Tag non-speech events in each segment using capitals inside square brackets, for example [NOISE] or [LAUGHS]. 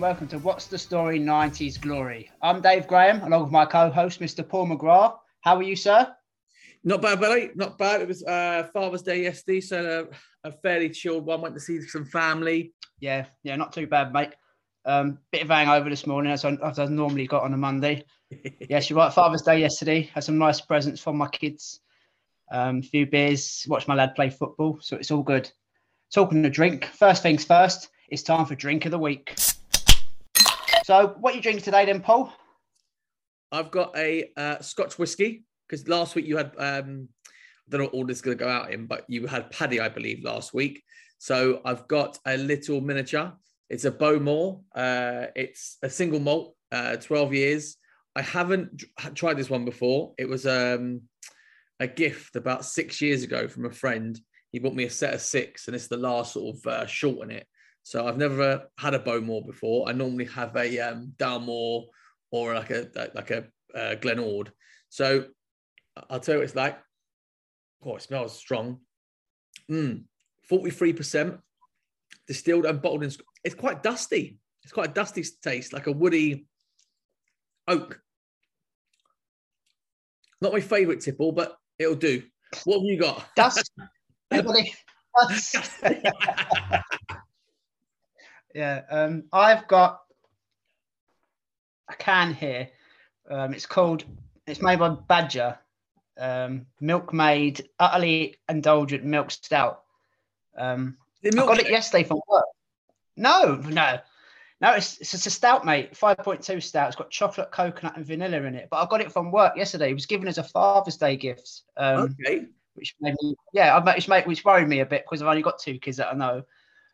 and welcome to What's the Story 90s Glory. I'm Dave Graham along with my co-host Mr. Paul McGrath. How are you, sir? Not bad, buddy. Not bad. It was uh, Father's Day yesterday, so uh, a fairly chilled one. Went to see some family. Yeah, yeah, not too bad, mate. Um, bit of hangover this morning as I, as I normally got on a Monday. [LAUGHS] yes, you're right. Father's Day yesterday. Had some nice presents from my kids. Um, a few beers. Watched my lad play football, so it's all good. Talking to drink. First things first. It's time for drink of the week. So, what you drinking today, then, Paul? I've got a uh, Scotch whiskey because last week you had. Um, I don't know what order it's going to go out in, but you had Paddy, I believe, last week. So I've got a little miniature. It's a Bowmore. Uh, it's a single malt, uh, 12 years. I haven't tr- tried this one before. It was um, a gift about six years ago from a friend. He bought me a set of six, and it's the last sort of uh, short in it. So I've never had a Bowmore before. I normally have a um, Dalmore or like a like a uh, Glen Ord. So I'll tell you what it's like. Oh, it smells strong. Mm, 43% distilled and bottled in. It's quite dusty. It's quite a dusty taste, like a woody oak. Not my favourite tipple, but it'll do. What have you got? Dust. [LAUGHS] Everybody. Dust. [LAUGHS] yeah, um, I've got a can here. Um, it's called. It's made by Badger. Um, milkmaid, utterly indulgent milk stout. Um, I got it yesterday from work. No, no, no. It's it's just a stout, mate. Five point two stout. It's got chocolate, coconut, and vanilla in it. But I got it from work yesterday. It was given as a Father's Day gift. Um, Okay. which made me, yeah, which made which worried me a bit because I've only got two kids that I know.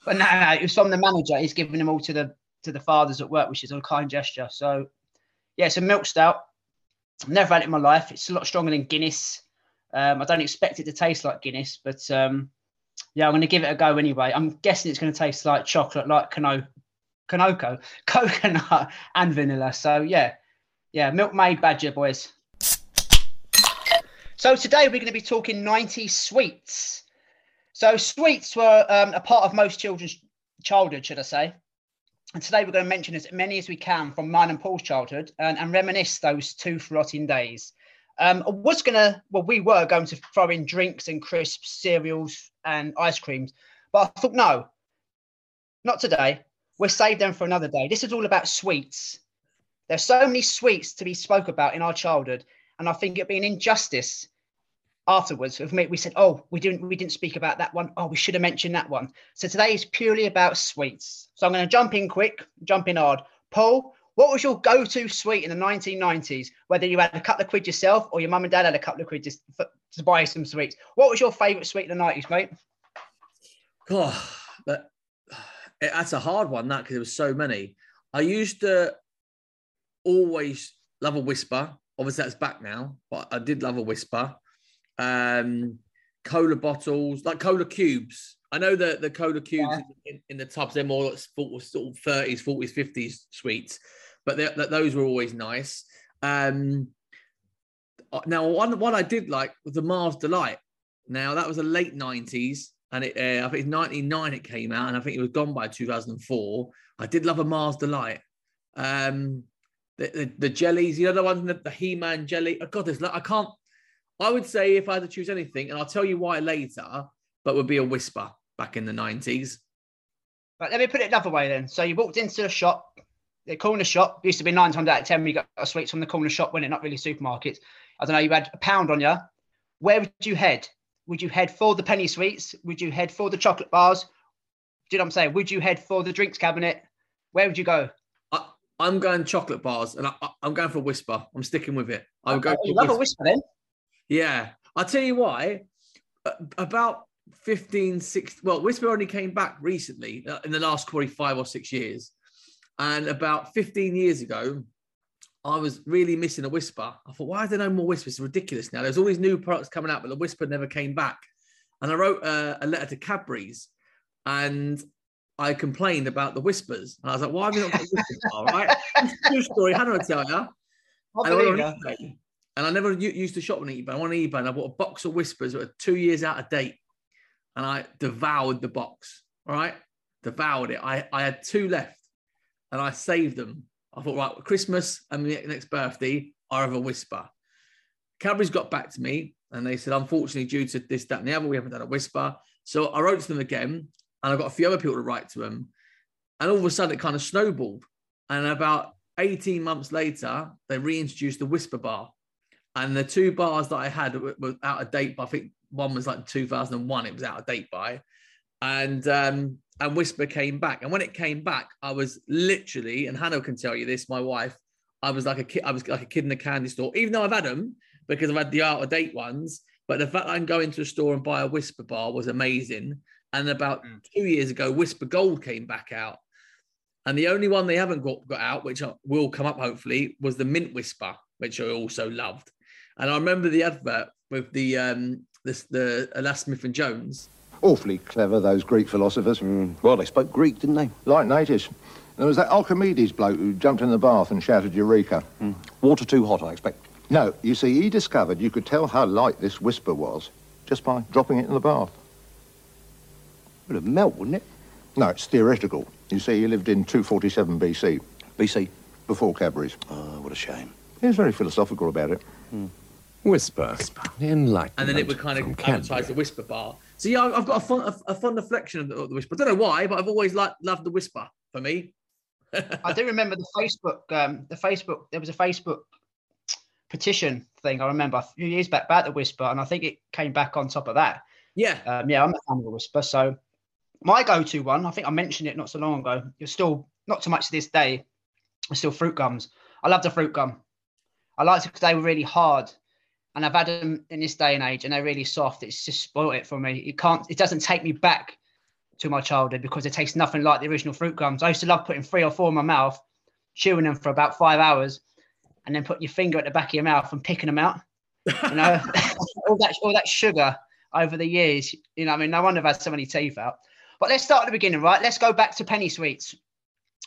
But no, no, it was from the manager. He's giving them all to the to the fathers at work, which is a kind gesture. So, yeah, it's a milk stout. Never had it in my life. It's a lot stronger than Guinness. Um, I don't expect it to taste like Guinness, but um, yeah, I'm going to give it a go anyway. I'm guessing it's going to taste like chocolate, like Cano, Kanoko, [LAUGHS] coconut, and vanilla. So yeah, yeah, milkmaid badger boys. So today we're going to be talking 90 sweets. So sweets were um, a part of most children's childhood, should I say? And today we're going to mention as many as we can from mine and Paul's childhood and, and reminisce those two frotting days. Um, I was going to, well, we were going to throw in drinks and crisps, cereals and ice creams, but I thought, no, not today. We'll save them for another day. This is all about sweets. There's so many sweets to be spoke about in our childhood, and I think it'd be an injustice afterwards if me we said, "Oh, we didn't we didn't speak about that one. Oh, we should have mentioned that one." So today is purely about sweets. So I'm going to jump in quick, jump in hard. Paul, what was your go-to sweet in the 1990s? Whether you had a couple of quid yourself or your mum and dad had a couple of quid just to buy some sweets. What was your favourite sweet in the 90s, mate? Oh, that, that's a hard one, that because there was so many. I used to always love a whisper. Obviously, that's back now, but I did love a whisper. Um, cola bottles, like cola cubes. I know that the cola cubes in, in the tubs, they're more like sort of sort of 30s, 40s, 50s sweets, but that those were always nice. Um, uh, now, one one I did like was the Mars Delight. Now that was a late 90s, and it uh, I think it's 99 it came out, and I think it was gone by 2004. I did love a Mars Delight. Um, the, the, the jellies, you know the one the, the He-Man jelly. Oh God, there's like I can't. I would say if I had to choose anything, and I'll tell you why later, but would be a whisper back in the 90s. But let me put it another way then. So you walked into a shop, the corner shop used to be nine times out of ten we got a sweets from the corner shop when it not really supermarkets. I don't know, you had a pound on you. Where would you head? Would you head for the penny sweets? Would you head for the chocolate bars? Do you know what I'm saying? Would you head for the drinks cabinet? Where would you go? I, I'm going chocolate bars, and I, I- I'm going for a whisper. I'm sticking with it. I'll go. Oh, for you love a whisper. whisper then. Yeah, I'll tell you why. Uh, About 15, 16, well, Whisper only came back recently uh, in the last probably five or six years. And about 15 years ago, I was really missing a whisper. I thought, why are there no more whispers? It's ridiculous now. There's all these new products coming out, but the whisper never came back. And I wrote a, a letter to Cadbury's and I complained about the whispers. And I was like, why have you not got a whisper [LAUGHS] bar? Right? True story. How do I tell you? And I, never used to shop on eBay. I went on eBay and I bought a box of whispers that were two years out of date. And I devoured the box. All right. Devoured it. I, I had two left and I saved them. I thought, right, Christmas and the next birthday, I have a whisper. Cadbury's got back to me and they said, unfortunately, due to this, that, and the other, we haven't done a whisper. So I wrote to them again and I got a few other people to write to them. And all of a sudden, it kind of snowballed. And about 18 months later, they reintroduced the whisper bar. And the two bars that I had were, were out of date. By, I think one was like 2001, it was out of date by. And um, and Whisper came back. And when it came back, I was literally, and Hannah can tell you this, my wife, I was like a kid, I was like a kid in a candy store, even though I've had them because I've had the out of date ones. But the fact I can go into a store and buy a Whisper bar was amazing. And about Mm. two years ago, Whisper Gold came back out. And the only one they haven't got, got out, which will come up hopefully, was the Mint Whisper, which I also loved. And I remember the advert with the um this the Alas Smith and Jones. Awfully clever, those Greek philosophers. Hmm. Well, they spoke Greek, didn't they? Like natives. There was that Archimedes bloke who jumped in the bath and shouted Eureka. Hmm. Water too hot, I expect. No, you see, he discovered you could tell how light this whisper was just by dropping it in the bath. It would have melt, wouldn't it? No, it's theoretical. You see, he lived in 247 BC, BC. before Cadbury's. Oh, what a shame. He was very philosophical about it. Hmm. Whisper. Enlightenment. and then it would kind of from advertise the Whisper bar. So yeah, I've got a fun, a, a fun reflection of the, of the Whisper. I don't know why, but I've always liked loved the Whisper for me. I do remember the Facebook, um, the Facebook, there was a Facebook petition thing. I remember a few years back about the Whisper, and I think it came back on top of that. Yeah, Um, yeah, I'm a fan of the Whisper. So my go-to one, I think I mentioned it not so long ago. You're still not so much to this day. It's still fruit gums. I love the fruit gum. I liked it because they were really hard, and I've had them in this day and age, and they're really soft. It's just spoiled it for me. It can't. It doesn't take me back to my childhood because it tastes nothing like the original fruit gums. I used to love putting three or four in my mouth, chewing them for about five hours, and then putting your finger at the back of your mouth and picking them out. You know, [LAUGHS] [LAUGHS] all that all that sugar over the years. You know, I mean, no wonder I've had so many teeth out. But let's start at the beginning, right? Let's go back to penny sweets.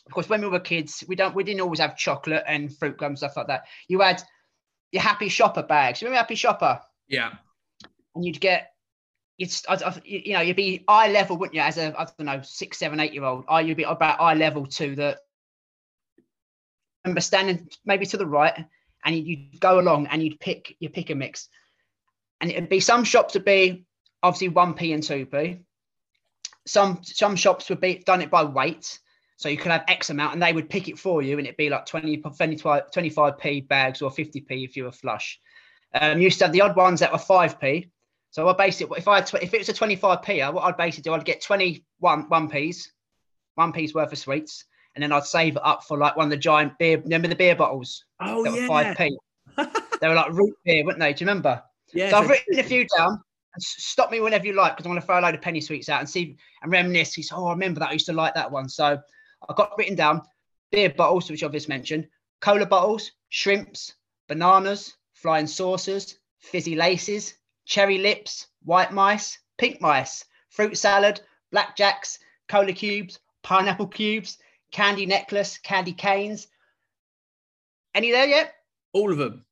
Because when we were kids, we don't we didn't always have chocolate and fruit gum stuff like that. You had your happy shopper bags. You remember happy shopper? yeah, And you'd get it's you know you'd be eye level, wouldn't you? As a I don't know six, seven, eight year old, I you'd be about eye level to the. Remember standing maybe to the right, and you'd, you'd go along and you'd pick your pick a mix, and it'd be some shops would be obviously one p and two p. Some some shops would be done it by weight, so you could have X amount, and they would pick it for you, and it'd be like 20, 25 25p bags or 50p if you were flush. Um, you used to have the odd ones that were 5p. So I basically, if I had tw- if it was a 25p, what I'd basically do, I'd get 21 one p's, one piece worth of sweets, and then I'd save it up for like one of the giant beer. Remember the beer bottles oh that were yeah, 5p? [LAUGHS] they were like root beer, weren't they? Do you remember? yeah. So I've written a few down. Stop me whenever you like because I want to throw a load of penny sweets out and see and reminisce. He said, "Oh, I remember that. I used to like that one." So I got written down beer bottles, which I've just mentioned, cola bottles, shrimps, bananas, flying saucers, fizzy laces, cherry lips, white mice, pink mice, fruit salad, blackjacks, cola cubes, pineapple cubes, candy necklace, candy canes. Any there yet? all of them,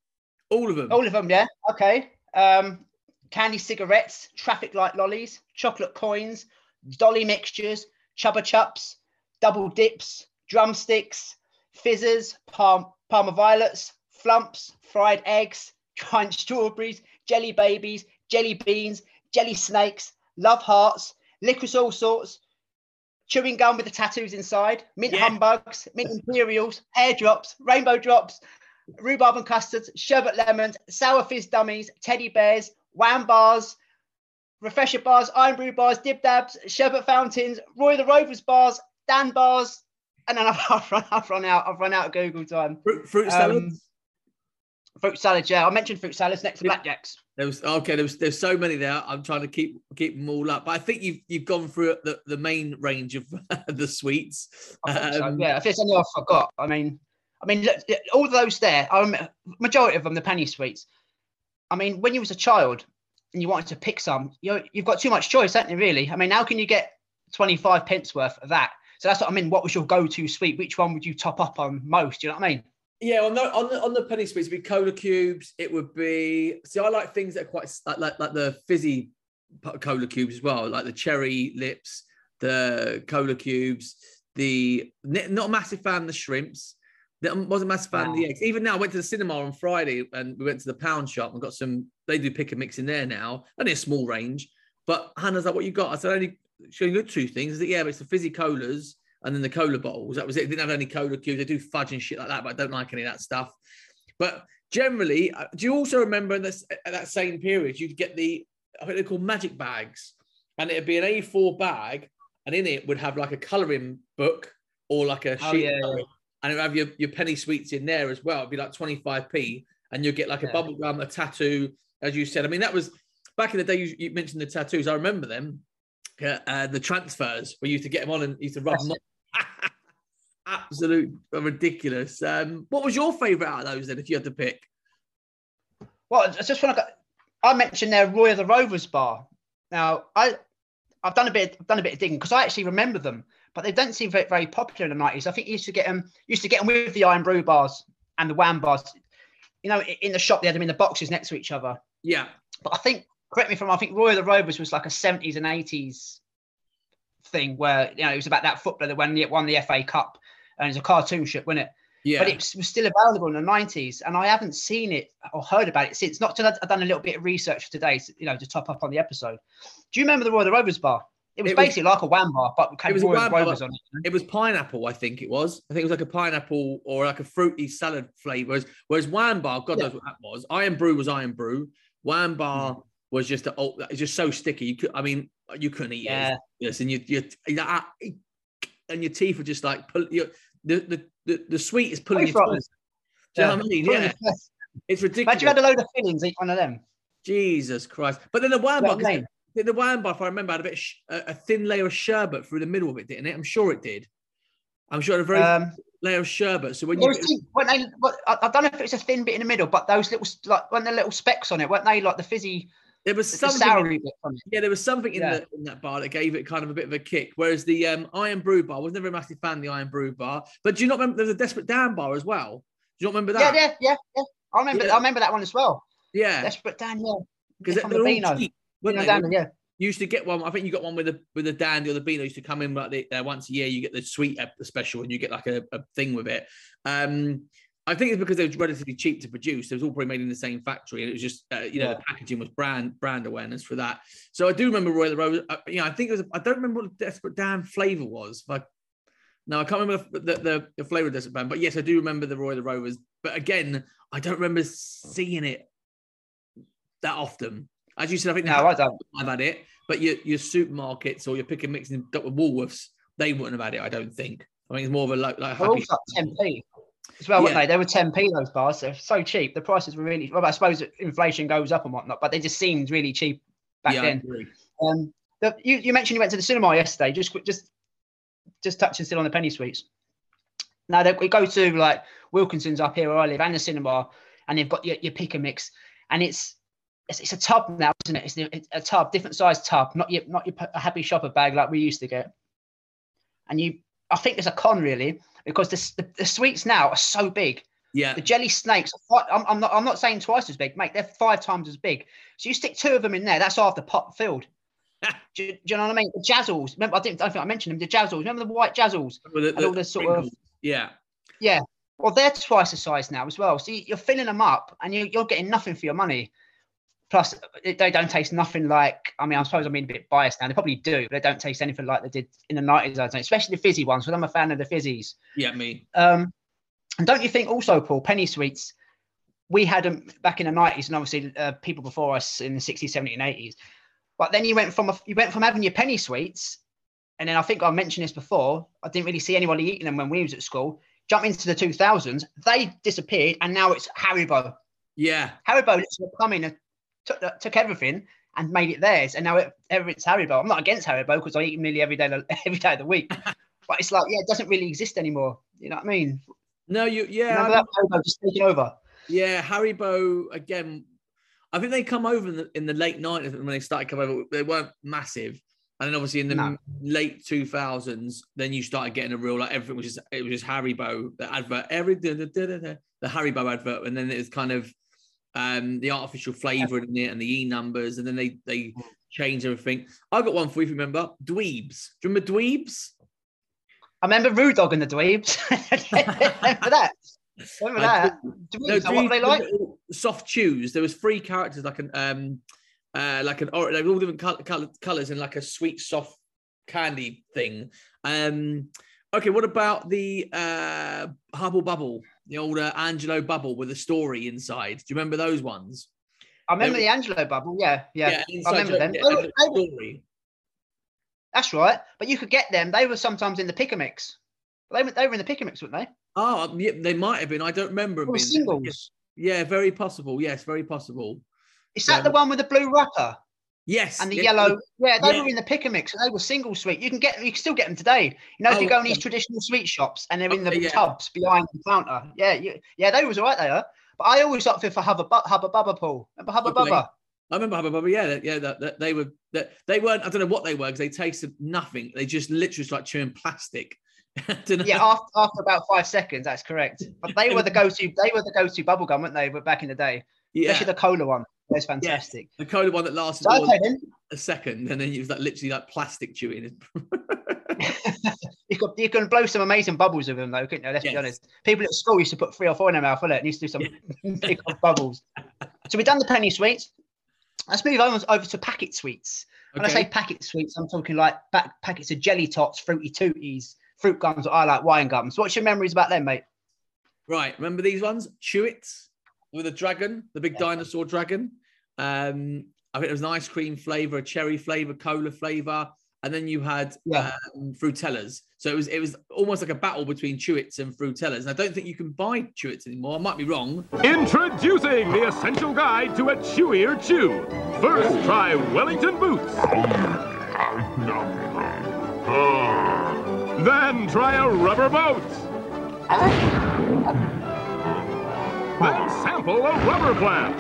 all of them. All of them, yeah. Okay. Um, candy cigarettes, traffic light lollies, chocolate coins, dolly mixtures, Chupa Chups, double dips, drumsticks, fizzers, palm, Parma violets, flumps, fried eggs, [LAUGHS] giant strawberries, jelly babies, jelly beans, jelly snakes, love hearts, licorice all sorts, chewing gum with the tattoos inside, mint Yeah. humbugs, mint imperials, hair drops, rainbow drops, rhubarb and custards, sherbet lemons, sour fizz dummies, teddy bears, wham bars, refresher bars, iron brew bars, dip dabs, sherbet fountains, Roy the Rovers bars, Dan bars, and then [LAUGHS] I've, I've, run, I've run out. I've run out of Google time. Fruit, fruit Um. Fruit salad, yeah. I mentioned fruit salads next to Yeah. blackjacks. There was okay. There was there's so many there. I'm trying to keep keep them all up. But I think you've you've gone through the, the main range of [LAUGHS] the sweets. I think so, Um, yeah, if there's any I forgot, I mean, I mean, look, all those there, rem- majority of them, the penny sweets. I mean, when you was a child and you wanted to pick some, you you've got too much choice, haven't you? Really? I mean, how can you get 25 pence worth of that? So that's what I mean. What was your go-to sweet? Which one would you top up on most? Do you know what I mean? Yeah, on the on the on the penny sweets, it'd be cola cubes. It would be see, I like things that are quite like like, like the fizzy cola cubes as well, like the cherry lips, the cola cubes. The not a massive fan of the shrimps. I wasn't a massive fan of the eggs. Even now, I went to the cinema on Friday and we went to the pound shop and got some. They do pick and mix in there now, only a small range. But Hannah's like, "What you got?" I said, "Only showing you two things." Said, "Yeah, but it's the fizzy colas and then the cola bowls. That was it. It didn't have any cola cubes. They do fudge and shit like that, but I don't like any of that stuff. But generally, uh, do you also remember in this at that same period, you'd get the I think they're called magic bags, and it'd be an A4 bag, and in it would have like a colouring book or like a Oh, sheet, yeah, of yeah. and it would have your, your penny sweets in there as well. It'd be like 25p, and you'd get like a bubble gum, a tattoo, as you said. I mean, that was back in the day. You, you mentioned the tattoos. I remember them. Uh, uh, the transfers we used to get them on and used to rub them on. [LAUGHS] Absolute ridiculous. Um, what was your favourite out of those then, if you had to pick? Well, I just want to. I mentioned there Roy of the Rovers bar. Now, I I've done a bit I've done a bit of digging because I actually remember them, but they don't seem very, very popular in the nineties. I think you used to get them used to get them with the Iron Brew bars and the Wham bars. You know, in the shop they had them in the boxes next to each other. Yeah, But I think correct me if I'm wrong. I think Roy of the Rovers was like a seventies and eighties thing where you know it was about that footballer that won the won the FA Cup and it's a cartoon ship, wasn't it? yeah. but it was- was still available in the 90s and i haven't seen it or heard about it since not till i've done a little bit of research today you know to top up on the episode do you remember the royal the rovers bar it was It was- basically like a wham bar but It was bar, on it It was pineapple, I think it was. I think it was like a pineapple or like a fruity salad flavour. Whereas, whereas Wham Bar, God Yeah. knows what that was. Iron Brew was Iron Brew. Wham. Bar hmm. Was just a, oh, it's just so sticky. You could, I mean, you couldn't eat Yeah. it. Yes, and you, you, ah, and your teeth were just like pull, the, the the the sweet is pulling your tongue. Do you know what I mean? Yeah, the it's imagine ridiculous. you had a load of fillings eat one of them Jesus Christ! But then the wine Bar, the, the Wham Bar, if I remember, had a bit sh- a, a thin layer of sherbet through the middle of it, didn't it? I'm sure it did. I'm sure it had a very um layer of sherbet. So when you weren't they, I, I don't know if it's a thin bit in the middle, but those little like weren't there little specks on it, weren't they like the fizzy, there was the something, soury bit on it? yeah, there was something in, Yeah. the, in that bar that gave it kind of a bit of a kick. Whereas the um, Iron Brew bar I was never a massive fan of the Iron Brew bar. But do you not remember there was a Desperate Dan bar as well? Do you not remember that? yeah, yeah, yeah. I remember. Yeah. I remember that one as well. yeah, Desperate Dan, yeah. because Yeah, they're the all cheap, You weren't know, they? Dan, yeah. You used to get one. I think you got one with the with the dandy or the beano. Used to come in like the, uh, once a year. You get the sweet special, and you get like a, a thing with it. Um, I think it's because they were relatively cheap to produce. It was all probably made in the same factory, and it was just uh, you know Yeah. the packaging was brand brand awareness for that. So I do remember Roy the Rose. Uh, you know, I think it was. I don't remember what the Desperate Dan flavor was. But no, I can't remember the the, the, the flavor of Desperate Dan. But yes, I do remember the Roy the Rovers. But again, I don't remember seeing it that often. As you said, I think they No, have I don't. have had it, but your your supermarkets or your pick and mix and with Woolworths, they wouldn't have had it. I don't think. I think it's more of a like like happy. also 10p as well, weren't they? They were 10p those bars. They're so cheap. The prices were really. Well, I suppose inflation goes up and whatnot, but they just seemed really cheap back yeah, then. Um, the, you, you mentioned you went to the cinema yesterday. Just just just touching still on the penny sweets. Now they, we go to like Wilkinson's up here where I live and the cinema, and they've got your, your pick and mix, and it's it's, it's a tub now, isn't it? It's, the- it's a tub, different size tub, not your not your happy shopper bag like we used to get. And you, I think there's a con really because the, the, the sweets now are so big. Yeah, The jelly snakes, I'm, I'm not I'm not saying twice as big, mate. They're five times as big. So you stick two of them in there, that's half the pot filled. [LAUGHS] do, you- do you know what I mean? The jazzles. Remember, I didn't. I don't think I mentioned them. The jazzles. Remember the white jazzles? With the- and all the sort of- yeah, Yeah. Well, they're twice the size now as well. So you- you're filling them up, and you, you're getting nothing for your money. Plus, it- they don't taste nothing like. I mean, I suppose I'm being a bit biased now. They probably do, but they don't taste anything like they did in the nineties. I think, especially the fizzy ones. Because I'm a fan of the fizzies. yeah, me. Um, and don't you think also, Paul, penny sweets? We had them back in the nineties, and obviously uh, people before us in the sixties, seventies, and eighties. But then you went from a, you went from having your penny sweets, and then I think I mentioned this before. I didn't really see anybody eating them when we was at school. Jump into the two thousands, they disappeared, and now it's Haribo. Yeah, Haribo literally come in and took the, took everything and made it theirs, and now it, everything's Haribo. I'm not against Haribo because I eat them nearly every day [LAUGHS] every day of the week, [LAUGHS] but it's like yeah, it doesn't really exist anymore. You know what I mean? No, you yeah. Remember that Haribo just taking over? Yeah, Haribo again. I think they come over in the, in the late nineties when they started coming over. They weren't massive, and then obviously in the No. late two thousands, then you started getting a real like everything was just it was just Haribo the advert every da- da- da, the Haribo advert, and then it was kind of um the artificial flavor in it and the e numbers, and then they they change everything. I got one for you. If you remember, Dweebs. Do you remember Dweebs? I remember Rude Dog and the Dweebs. [LAUGHS] remember that? Remember that? Dweebs, what were they like? soft chews. There was three characters like an um uh like an or like all different color, color, colors and like a sweet soft candy thing. Um okay, what about the uh Hubble Bubble, the old uh, Angelo Bubble with a story inside? Do you remember those ones? I remember They- the Angelo bubble. Yeah, yeah. inside I remember them. get They a were- they were- story. That's right. But you could get them. They were sometimes in the pick a mix. They were, they were in the pick a mix, weren't they? Oh, yeah, they might have been. I don't remember. Them were being there. singles. Yeah, very possible. Yes, very possible. Is that Yeah. the one with the blue wrapper Yes, and the yes, yellow? Yeah, they Yeah. were in the pick a mix. They were single sweet. You can get you can still get them today. You know, if Oh, you go in these okay. traditional sweet shops and they're in the yeah. tubs behind the counter. Yeah, you, yeah, they was all right there. But I always opted for Hubba Hubba Bubba Pool. Remember Hubba Okay. Bubba? I remember Hubba Bubba. Yeah, yeah, that, that they were that they weren't. I don't know what they were because they tasted nothing. They just literally like chewing plastic. I don't know. Yeah, after, after about five seconds, that's correct. But they were the go-to. They were the go-to bubble gum, weren't they? But back in the day, yeah. especially the cola one. That's fantastic. The cola one that lasted So, a second, and then it was like literally like plastic chewing. [LAUGHS] [LAUGHS] you could you can blow some amazing bubbles with them though, couldn't you? Let's Yes. be honest. People at school used to put three or four in their mouth, it? And used to do some [LAUGHS] big bubbles. So we've done the penny sweets. Let's move on over to packet sweets. When I say packet sweets, I'm talking like back packets of jelly tots, fruity tooties, fruit gums, or I like wine gums. What's your memories about them, mate? Right, remember these ones? Chewits with a dragon, the big dinosaur dragon. Um, I think it was an ice cream flavor, a cherry flavor, cola flavor, and then you had Yeah. um, Fruittellas. So it was it was almost like a battle between Chewits and Fruittellas. And I don't think you can buy Chewits anymore. I might be wrong. Introducing the essential guide to a chewier chew. First, try Wellington Boots. Then try a rubber boat. Then sample a rubber plant.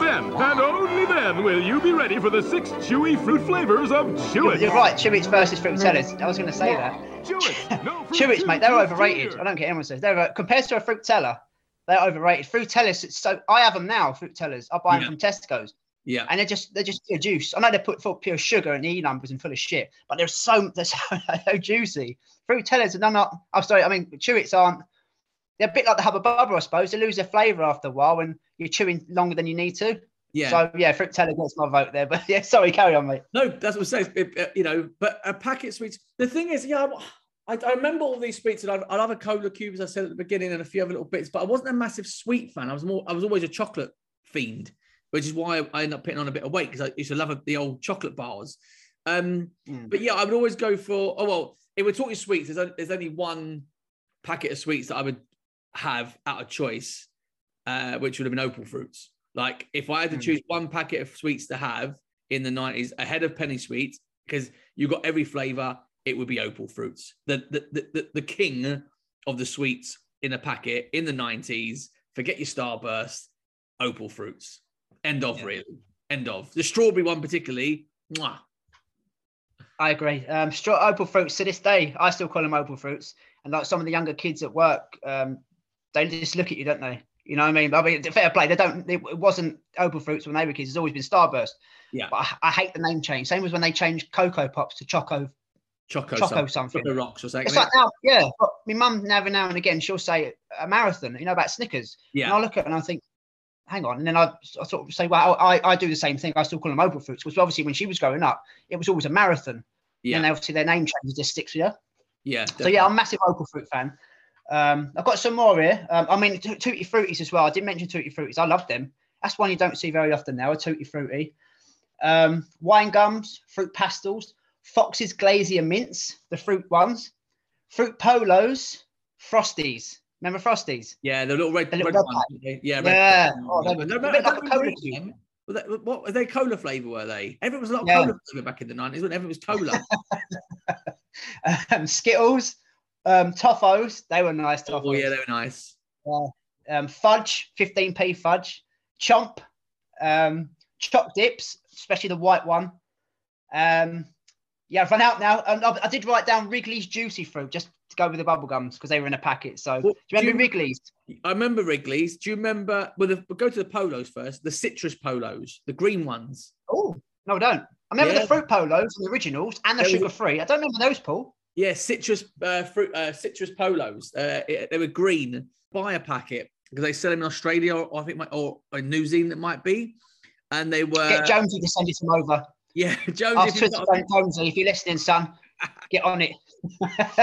Then, and only then, will you be ready for the six chewy fruit flavors of You're, Chewit. you're right, Chewits versus Fruittellas. I was going to say that. Chewit. [LAUGHS] No fruit Chewits, mate, they're overrated. I don't care anyone says they're uh, compared to a Fruittella. They're overrated. Fruittellas, it's so I have them now. Fruittellas, I buy them Yeah. from Tesco's, Yeah. and they're just they're just pure juice. I know they put full pure sugar and e numbers and full of shit, but they're so [LAUGHS] they're so, so juicy. Fruittellas are not. I'm sorry, I mean Chewits aren't. They're a bit like the Hubba Bubba, I suppose. They lose their flavour after a while when you're chewing longer than you need to. Yeah. So yeah, Fruittella gets my vote there. But [LAUGHS] yeah, sorry, carry on, mate. No, that's what I'm saying. It- it- you know, but a packet sweets. The thing is, yeah, I, I remember all these sweets, and I'd have a cola cube, as I said at the beginning, and a few other little bits. But I wasn't a massive sweet fan. I was more, I was always a chocolate fiend, which is why I ended up putting on a bit of weight because I used to love the old chocolate bars. Um, Mm. but yeah, I would always go for. Oh well, if we're talking sweets, there's, only- there's only one packet of sweets that I would have out of choice, uh, which would have been opal fruits. Like if I had to Mm. choose one packet of sweets to have in the 90s ahead of penny sweets, because you got every flavor, it would be opal fruits. The the, the, the the king of the sweets in a packet in the 90s. Forget your starburst, opal fruits. End of Yeah. really. End of. The strawberry one particularly. Mwah. I agree. Um, straw opal fruits to this day, I still call them opal fruits. And like some of the younger kids at work, um, they just look at you, don't they? You know what I mean? I mean, fair play. They don't. It, it wasn't opal fruits when they were kids. It's always been Starburst. Yeah. But I, I hate the name change. Same as when they changed Cocoa Pops to Choco. Choco, Choco something. something. Choco rocks or something. It's like now, yeah. But my mum every now and again she'll say a marathon. You know about Snickers. And yeah. I look at it and I think, hang on. And then I, I sort of say, well, I, I do the same thing. I still call them opal fruits because obviously when she was growing up, it was always a marathon. Yeah. And obviously their name change just sticks with her. yeah. So yeah, I'm a massive opal fruit fan. Um, I've got some more here. Um, I mean, tutti fruities as well. I didn't mention tutti fruities. I love them. That's one you don't see very often now. A tutti frutti. Um, wine gums, fruit pastilles, Fox's glacier mints, the fruit ones, fruit polos, frosties. Remember Frosties? Yeah, the little red, The little red red ones. Yeah, Yeah. red. Oh, they were- I don't a remember- bit like a cola cube. Were they, what were they cola flavour were they? Everyone was a lot of Yeah. cola flavour back in the 90s when everything was cola. [LAUGHS] um, Skittles, um, Toffos, they were nice Toffos. oh yeah, they were nice. um, fudge, 15p fudge, chomp, um, choc dips, especially the white one. Um, yeah, I've run out now. Um, I, I did write down Wrigley's Juicy Fruit just to go with the bubble gums because they were in a packet. So, Well, do you remember do you- Wrigley's? I remember Wrigley's. Do you remember? Well, the, we'll go to the polos first. The citrus polos, the green ones. Oh, no, I don't. I remember Yeah. the fruit polos, the originals, and the sugar free. I don't remember those, Paul. Yeah, citrus uh, fruit, uh, citrus polos. Uh, it- they were green. Buy a packet because they sell them in Australia or, I think might, or, or in New Zealand it might be. And they were Get Jonesy to send it them over. yeah, [LAUGHS] Jones. If you've Twitter got- phone Jonesy if you're listening, son. Get on it.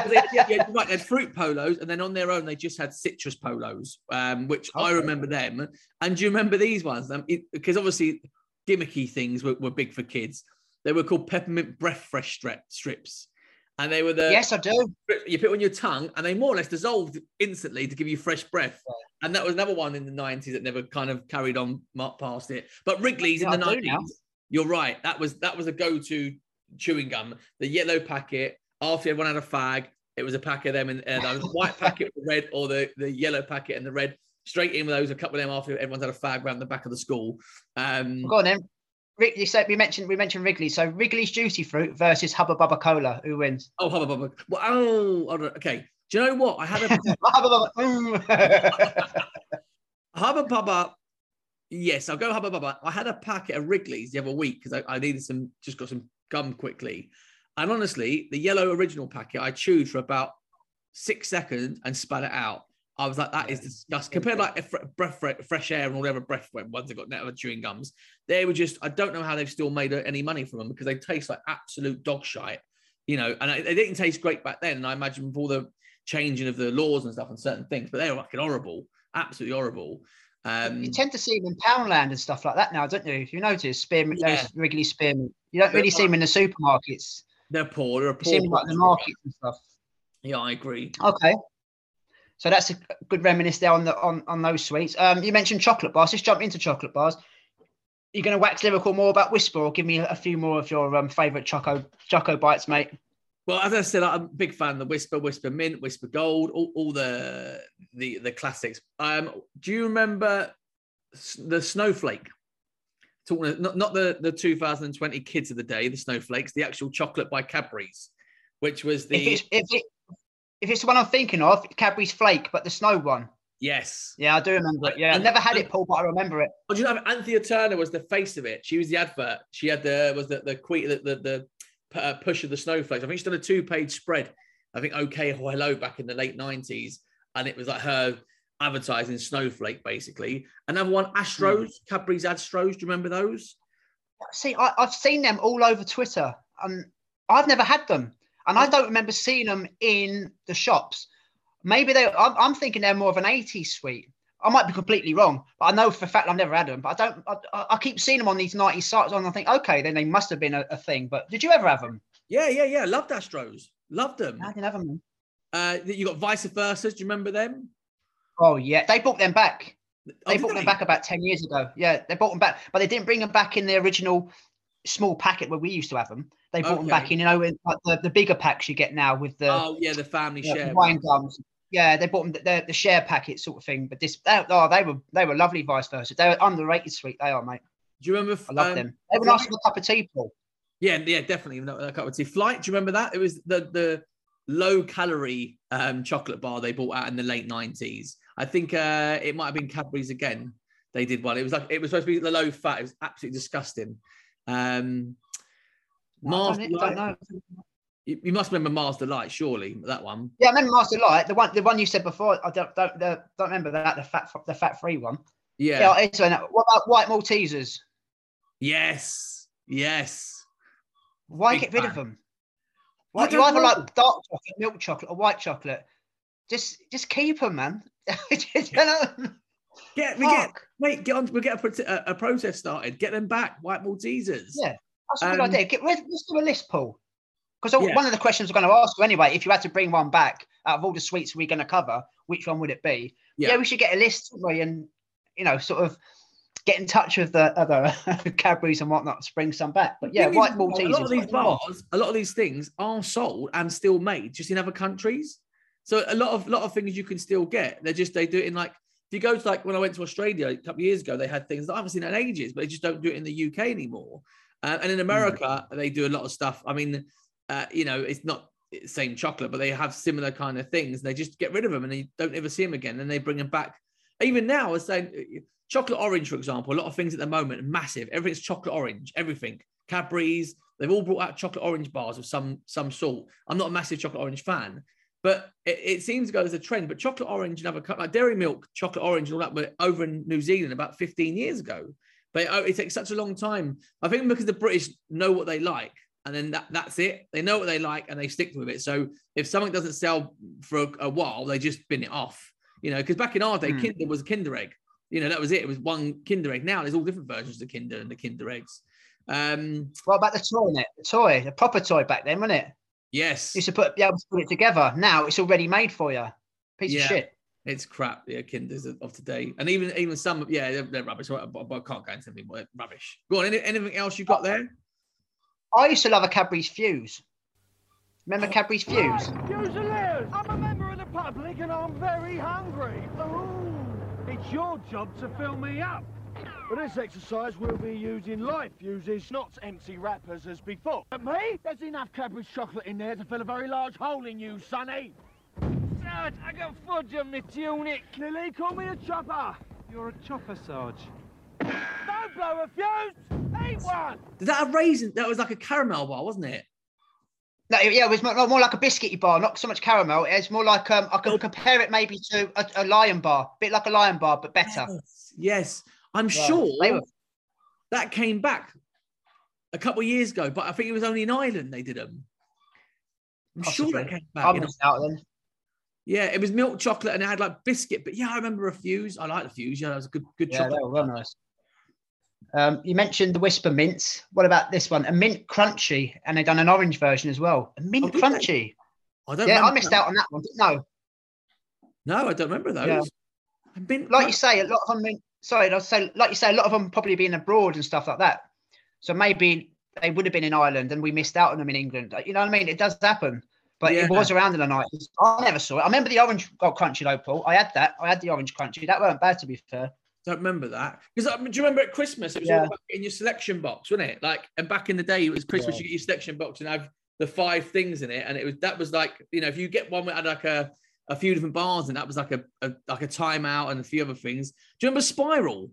they, yeah, [LAUGHS] right. They had fruit polos, and then on their own they just had citrus polos, um, which I remember them. And do you remember these ones? Um, because obviously gimmicky things were, were big for kids. They were called peppermint breath fresh strip, strips, and they were the yes, I do. you put it on your tongue, and they more or less dissolved instantly to give you fresh breath. And that was another one in the nineties that never kind of carried on past it. But Wrigley's Yeah, in the nineties, you're right. That was that was a go-to chewing gum. The yellow packet after everyone had a fag, it was a pack of them, and, uh, the white packet with the red, or the the yellow packet and the red. Straight in with those. A couple of them after everyone's had a fag around the back of the school. Um, Go on then. Wrigley, so we mentioned we mentioned Wrigley. So Wrigley's Juicy Fruit versus Hubba Bubba Cola. Who wins? oh, hubba bubba. Well, oh, okay. Do you know what? I had a [LAUGHS] Hubba Bubba. [LAUGHS] Hubba Bubba. Yes, I'll go Hubba Bubba. I had a packet of Wrigley's the other week because I, I needed some, just got some gum quickly. And honestly, the yellow original packet, I chewed for about six seconds and spat it out. I was like, that is disgusting. Compared like a breath, fre- fresh air and whatever breath went ones that got net of chewing gums, they were just, I don't know how they've still made any money from them because they taste like absolute dog shite, you know, and they didn't taste great back then. And I imagine with all the changing of the laws and stuff and certain things, but they were fucking horrible, absolutely horrible. Um, you tend to see them in Poundland and stuff like that now, don't you? If you notice, spearmint, Yeah. those Wrigley spearmint. You don't really see them in the supermarkets. they're poor. They're a You see poor. them like the markets and stuff. Yeah, I agree. Okay. So that's a good reminisce there on the on, on those sweets. Um, you mentioned chocolate bars. Let's jump into chocolate bars. You're going to wax lyrical more about Whisper, or give me a, few more of your um, favorite choco choco bites, mate. Well, as I said, I'm a big fan of the Whisper, Whisper Mint, Whisper Gold, all, all the the the classics. Um, do you remember the Snowflake? Talking not not the the 2020 kids of the day, the Snowflakes, the actual chocolate by Cadbury's, which was If the it's if it if it's the one I'm thinking of, Cadbury's Flake, but the snow one. yes. Yeah, I do remember it. Yeah, I never had it, Paul, but I remember it. Oh, do you know Anthea Turner was the face of it? She was the advert. She had the was the the queen the the, the uh, push of the snowflakes. I think she's done a two page spread. I think OK or Hello back in the late nineties, and it was like her advertising snowflake basically. Another one, Astros, Cadbury's Astros. Do you remember those? See, I, I've seen them all over Twitter, and I've never had them, and I don't remember seeing them in the shops. Maybe they. I'm, I'm thinking they're more of an '80s sweet. I might be completely wrong, but I know for a fact I've never had them. But I don't. I, I- keep seeing them on these '90s sites, and I think, okay, then they must have been a, a thing. But did you ever have them? Yeah, yeah, yeah. Loved Astros. Loved them. I didn't have them. Uh, you got vice versa. Do you remember them? Oh yeah, they brought them back. Oh, They did brought them back about 10 years ago. Yeah, they brought them back, but they didn't bring them back in the original small packet where we used to have them. They brought them back in, you know, in like the, the bigger packs you get now with the Oh yeah, the family yeah, share. wine gums. Yeah, they bought them the, the share packet sort of thing. But this, they, oh, they were they were lovely, vice versa. They were underrated sweet. They are, mate. Do you remember? I love um, them. They were nice with a cup of tea, Paul. Yeah, yeah, definitely. A cup of tea. Flyte. Do you remember that? It was the the low calorie um, chocolate bar they bought out in the late nineties. I think uh, it might have been Cadbury's again. They did one. It was like it was supposed to be the low fat. It was absolutely disgusting. Um, Mars. You, you must remember Mars Delight, surely that one. Yeah, I remember Mars Delight, the one the one you said before. I don't don't, don't remember that the fat the fat free one. Yeah. Yeah, it's. What about white Maltesers? Yes. Yes. Why Big get rid of them? Why, don't either know. like dark chocolate, milk chocolate, or white chocolate. Just just keep them, man. [LAUGHS] You know, Get we get wait get on. We'll get a, a, protest started. Get them back. White Maltesers. Yeah, that's a good Um, idea. Get let's, let's do a list, Paul. Because Yeah. one of the questions we're going to ask you anyway, if you had to bring one back out of all the sweets we're going to cover, which one would it be? Yeah, Yeah. we should get a list, we, and you know, sort of get in touch with the other [LAUGHS] Cadbury's and whatnot to bring some back. But yeah, white white a lot of these bars, a lot of these things are sold and still made just in other countries. So a lot of lot of things you can still get. They're just they do it in like you go to like when I went to Australia a couple of years ago, they had things that I haven't seen in ages, but they just don't do it in the UK anymore. Uh, and in America, they do a lot of stuff. I mean, uh, you know, it's not same chocolate, but they have similar kind of things. They just get rid of them and they don't ever see them again. And they bring them back. Even now, saying uh, chocolate orange, for example. A lot of things at the moment massive. Everything's chocolate orange. Everything. Cadbury's. They've all brought out chocolate orange bars of some some sort. I'm not a massive chocolate orange fan, but it, it seems to go as a trend. But chocolate orange and other like dairy milk, chocolate orange, and all that were over in New Zealand about 15 years ago. But oh, it takes such a long time. I think because the British know what they like, and then that, that's it. They know what they like, and they stick with it. So if something doesn't sell for a, a while, they just bin it off. You know, because back in our day, Hmm. Kinder was a Kinder egg. You know, that was it. It was one Kinder egg. Now there's all different versions of Kinder and the Kinder eggs. Um, What about the toy in it? The toy, the proper toy back then, wasn't it? Yes, Used to put, be able to put it together. Now it's already made for you. Piece Yeah. of shit. it's crap. Yeah, Kinders of of today, and even even some, yeah, they're, they're rubbish. But but I can't go into anything more rubbish. Go on. Any, anything else you got there? I used to love a Cadbury's Fuse. Remember oh. Cadbury's Fuse? Fusiliers! I'm a member of the public and I'm very hungry. Ooh, it's your job to fill me up. For this exercise, we'll be using light fuses, not empty wrappers as before. But me? There's enough Cadbury's chocolate in there to fill a very large hole in you, Sonny. Sarge, I got fudge on my tunic. Lily, call me a chopper. You're a chopper, Sarge. Don't blow a fuse! Eat one! Did that have raisin? That was like a caramel bar, wasn't it? No, yeah, it was more, more like a biscuity bar, not so much caramel. It's more like um, I could compare it maybe to a, a lion bar, a bit like a lion bar, but better. Yes, yes. I'm Yeah, sure that came back a couple of years ago, but I think it was only in Ireland they did them. I'm sure that came back. I'm out then. yeah, it was milk chocolate and it had like biscuit, but yeah, I remember a fuse. I like the fuse. Yeah, that was a good, good Yeah, chocolate. they were well nice. Um, you mentioned the Whisper mints. What about this one? A mint crunchy, and they've done an orange version as well. A mint Oh, crunchy. I don't. Yeah, I missed that. out on that one. No, No, I don't remember those. Yeah. I've been like you say, a lot of them. Mint, sorry, I say like you say, a lot of them probably being abroad and stuff like that. So maybe they would have been in Ireland, and we missed out on them in England. You know what I mean? It does happen. But Yeah. it was around in the night. I never saw it. I remember the orange got crunchy though, Paul. I had that. I had the orange crunchy. That weren't bad to be fair. don't remember that because um, do you remember at Christmas it was Yeah. all about in your selection box, wasn't it? Like, and back in the day, it was Christmas. Yeah. You get your selection box and have the five things in it, and it was that was like you know if you get one that had like a a few different bars, and that was like a, a like a timeout and a few other things. Do you remember Spiral?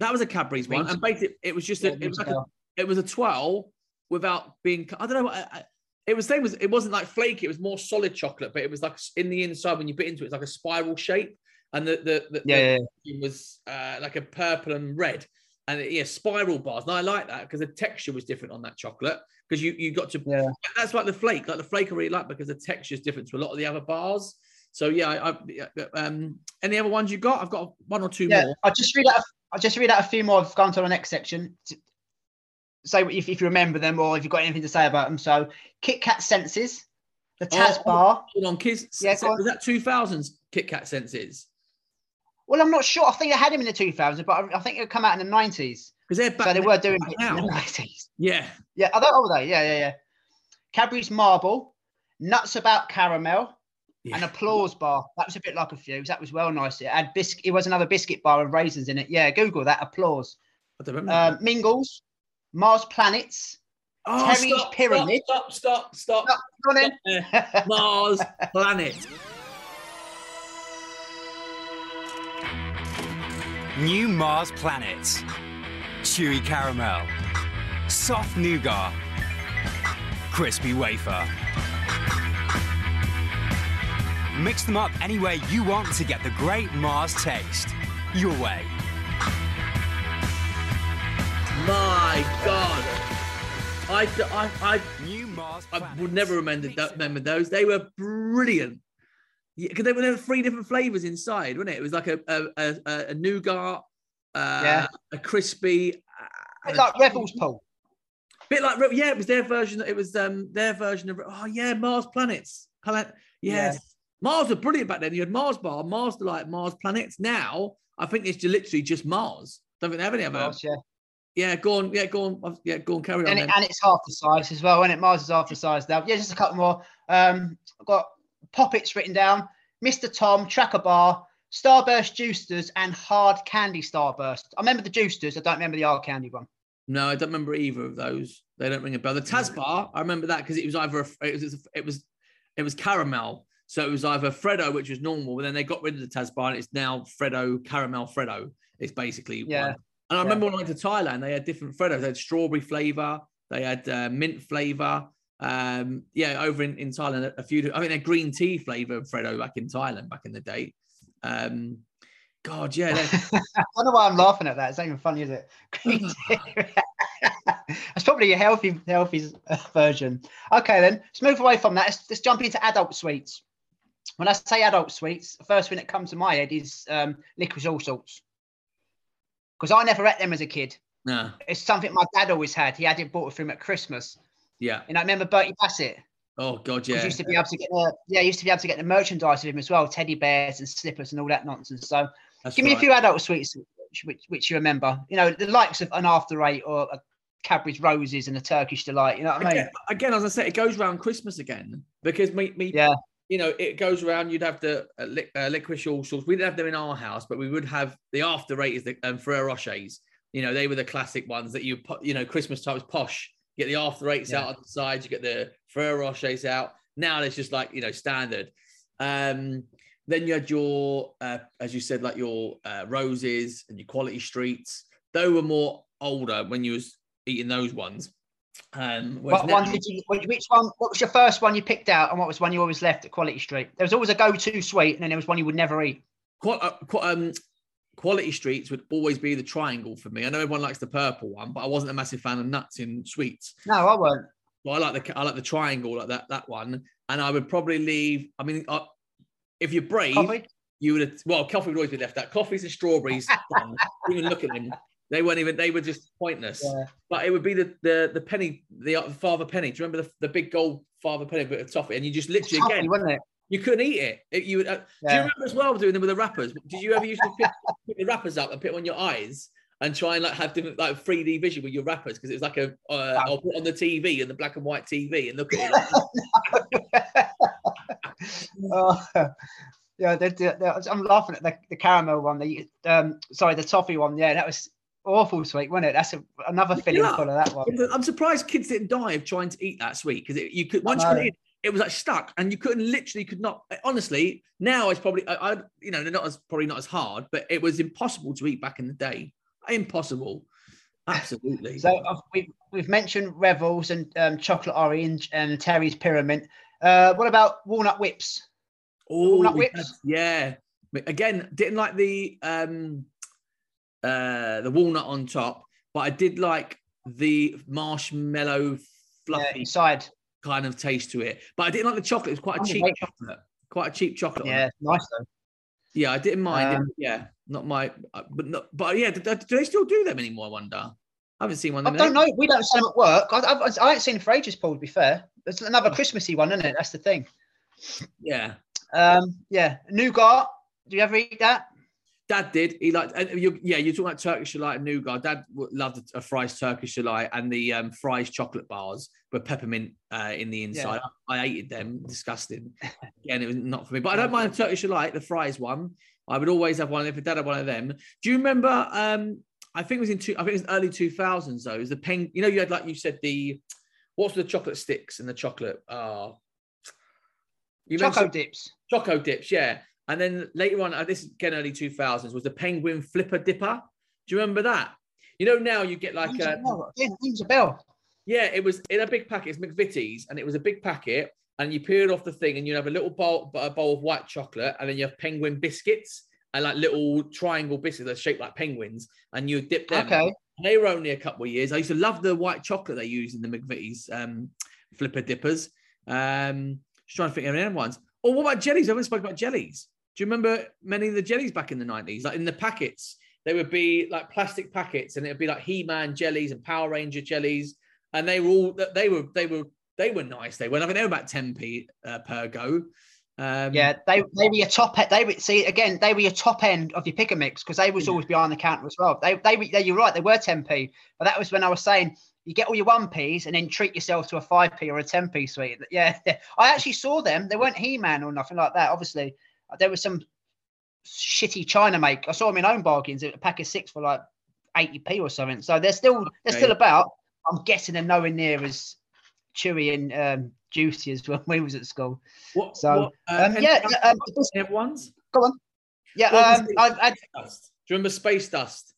That was a Cadbury's one, and basically it was just a, it was like a, it was a twirl without being. I don't know. I, I, it was same as it wasn't like flaky. It was more solid chocolate, but it was like in the inside when you bit into it, it's like a spiral shape, and the the, the, Yeah, the yeah, was uh, like a purple and red, and it- yeah, spiral bars. And I like that because the texture was different on that chocolate because you you got to. Yeah. That's like the flake. Like the flake, I really like because the texture is different to a lot of the other bars. So yeah, I, I um, any other ones you got? I've got one or two Yeah, more. I'll just read out. I'll just read out a few more. I've gone to the next section. to- Say if, if you remember them or if you've got anything to say about them. So, Kit Kat Senses, the Taz Oh, bar. Hold on, kids. Yeah, go on. was that two thousands Kit Kat senses? Well, I'm not sure. I think they had him in the 2000s, but I, I think it come out in the 90s. Because they're back so they were doing it in the [LAUGHS] 90s. Yeah. Yeah, I don't know they. Yeah, yeah, yeah. Cadbury's Marble, Nuts About Caramel, Yeah. and Applause Bar. That was a bit like a fuse. That was well nice. It had biscuit. It was another biscuit bar with raisins in it. Yeah, Google that. Applause. I don't remember. Um, Mingles, Mars Planets. oh, Terry's stop, Pyramint. Stop, stop, stop, Stop, on stop. Mars [LAUGHS] Planet. New Mars planets. Chewy caramel. Soft nougat. Crispy wafer. Mix them up any way you want to get the great Mars taste. Your way. My God. I, I, I, New Mars I would never remember, that, remember those. They were brilliant. Because they were there were three different flavors inside, wasn't it? It was like a a, a, a- a nougat, uh, Yeah. a crispy, uh, Bit like Revels, Paul. Bit like yeah, it was their version. It was um their version of oh yeah, Mars planets. Planet yes. Mars were brilliant back then. You had Mars bar, Mars like Mars planets. Now I think it's literally just Mars. Don't think they have any other. Mars, yeah. Yeah, go on. Yeah, go on. Yeah, go on. Carry on. And, it, and it's half the size as well, and it Mars is half the size now. Yeah, just a couple more. Um, I've got Poppets written down. Mr. Tom, Tracker Bar, Starburst Juicers, and Hard Candy Starburst. I remember the Juicers. I don't remember the Hard Candy one. No, I don't remember either of those. They don't ring a bell. The Tazbar, I remember that because it was either a, it was it was it was caramel. So it was either Freddo, which was normal, but then they got rid of the Tazbar and it's now Freddo caramel Freddo. It's basically Yeah. one. And I remember when I went to Thailand, they had different Freddos. They had strawberry flavor, they had uh, mint flavor. Um, yeah, over in, in Thailand, a, few. I mean, a green tea flavor Freddo back in Thailand back in the day. Um, God, yeah, [LAUGHS] I don't know why I'm laughing at that. It's not even funny, is it? [LAUGHS] Green [LAUGHS] tea. That's probably a healthy, healthy version. Okay, then let's move away from that. Let's, let's jump into adult sweets. When I say adult sweets, the first thing that comes to my head is um, licorice all sorts. Because I never ate them as a kid. no, It's something my dad always had. He had it bought for him at Christmas. Yeah. And I remember Bertie Bassett. Oh God, Yeah. used to be able to get the yeah, used to be able to get the merchandise of him as well, teddy bears and slippers and all that nonsense. So That's give me a few adult sweets which, which, which you remember. You know, the likes of an after eight or a Cadbury's roses and a Turkish delight. You know what I mean? again, again, as I said, it goes around Christmas again because me, me Yeah. you know, it goes around. You'd have the uh, lic- uh, licorice all sorts. We didn't have them in our house, but we would have the after eight is the um, Ferrero Rochers. You know, they were the classic ones that you put. You know, Christmas time was posh. Get the after eights Yeah. out on the sides. You get the Ferrero Rochers out. Now it's just like you know standard. Um, then you had your, uh, as you said, like your uh, roses and your quality streets. They were more older when you was eating those ones. Um, What now- one did you? Which one? What was your first one you picked out, and what was one you always left at Quality Street? There was always a go-to sweet, and then there was one you would never eat. Qual- uh, qu- um, quality streets would always be the triangle for me. I know everyone likes the purple one, but I wasn't a massive fan of nuts in sweets. No, I weren't. But I like the I like the triangle like that that one. And I would probably leave. I mean, uh, if you're brave, Coffee? you would. have Well, coffee would always be left out. Coffees and strawberries. [LAUGHS] even look at them. They weren't even. They were just pointless. Yeah. But it would be the the the penny, the uh, Father Penny. Do you remember the, the big gold Father Penny bit of toffee? And you just literally Toffee, again, wasn't it? You couldn't eat it. It- you would. Uh, Do you remember as well doing them with the wrappers? Did you ever used to pick, [LAUGHS] pick the wrappers up and put on your eyes and try and like have different like 3D vision with your wrappers because it was like a uh, I'll put on the TV and the black and white TV and look at it. [LAUGHS] Oh, yeah, they, they, I'm laughing at the, the caramel one. The um, sorry, the toffee one. Yeah, that was awful sweet, wasn't it? That's a, another filling Yeah. full of that one. I'm surprised kids didn't die of trying to eat that sweet because you could once you know. It was like stuck and you couldn't literally could not. Honestly, now it's probably I, I you know they're not as probably not as hard, but it was impossible to eat back in the day. Impossible. Absolutely. So uh, we've, we've mentioned Revels and um, chocolate orange and Terry's Pyramint. Uh, what about walnut whips? Oh, Walnut whips? had- yeah. Again, didn't like the um uh the walnut on top, but I did like the marshmallow Yeah, fluffy inside. Kind of taste to it. But I didn't like the chocolate. It was quite a Oh, cheap chocolate. Quite a cheap chocolate. Yeah, nice though. Yeah, I didn't mind. Um, Yeah, not my uh, but not, but yeah, do, do they still do them anymore? I wonder. I haven't seen one I don't know. We don't sell them at work. I, I, I ain't seen them for ages, Paul. To be fair, it's another Christmassy one, isn't it? That's the thing. Yeah. Um, yeah, nougat. Do you ever eat that? Dad did. He liked. And you, yeah, you're talking about Turkish delight and nougat. Dad loved a, a Fry's Turkish delight and the um, Fry's chocolate bars with peppermint uh, in the inside. I, I hated them. Disgusting. [LAUGHS] Again, it was not for me. But I don't mind the Turkish delight, the Fry's one. I would always have one if Dad had one of them. Do you remember? Um, I think it was in two. I think it was early two thousands. Though, it was the pen? You know, you had like you said the what's the chocolate sticks and the chocolate. Oh, you Choco dips. Choco dips, yeah. And then later on, uh, this again early 2000s, was the penguin flipper dipper. Do you remember that? You know, now you get like, Rings a uh. Yeah, rings a bell. yeah, it was in a big packet. It's McVitie's, and it was a big packet. And you peeled off the thing, and you have a little bowl, a bowl of white chocolate, and then you have penguin biscuits and like little triangle biscuits that are shaped like penguins, and you dip them. Okay. They were only a couple of years. I used to love the white chocolate they use in the McVitie's um, flipper dippers. Um, just trying to think of any other ones. Or what about jellies? I haven't spoken about jellies. Do you remember many of the jellies back in the 90s? Like in the packets, they would be like plastic packets and it would be like He Man jellies and Power Ranger jellies. and they were all they were they were they were nice. They were. I think they were about 10p uh, per go. Um, Yeah, they they were your top. They were see again. They were your top end of your pick and mix because they was Yeah. always behind the counter as well. They they, were- they you're right. They were 10p, but that was when I was saying you get all your one p's and then treat yourself to a five p or a 10p sweet. Yeah, [LAUGHS] I actually saw them. They weren't He Man or nothing like that. Obviously, there was some shitty China make. I saw them in Home Bargains. A pack of six for like 80p or something. So they're still they're Okay. still about. I'm guessing they're nowhere near as chewy and um, juicy as [LAUGHS] when we was at school. What? So, what, uh, um, yeah, any- um, ones? Go on. Yeah, um. I've had, Dust. Do you remember Space Dust?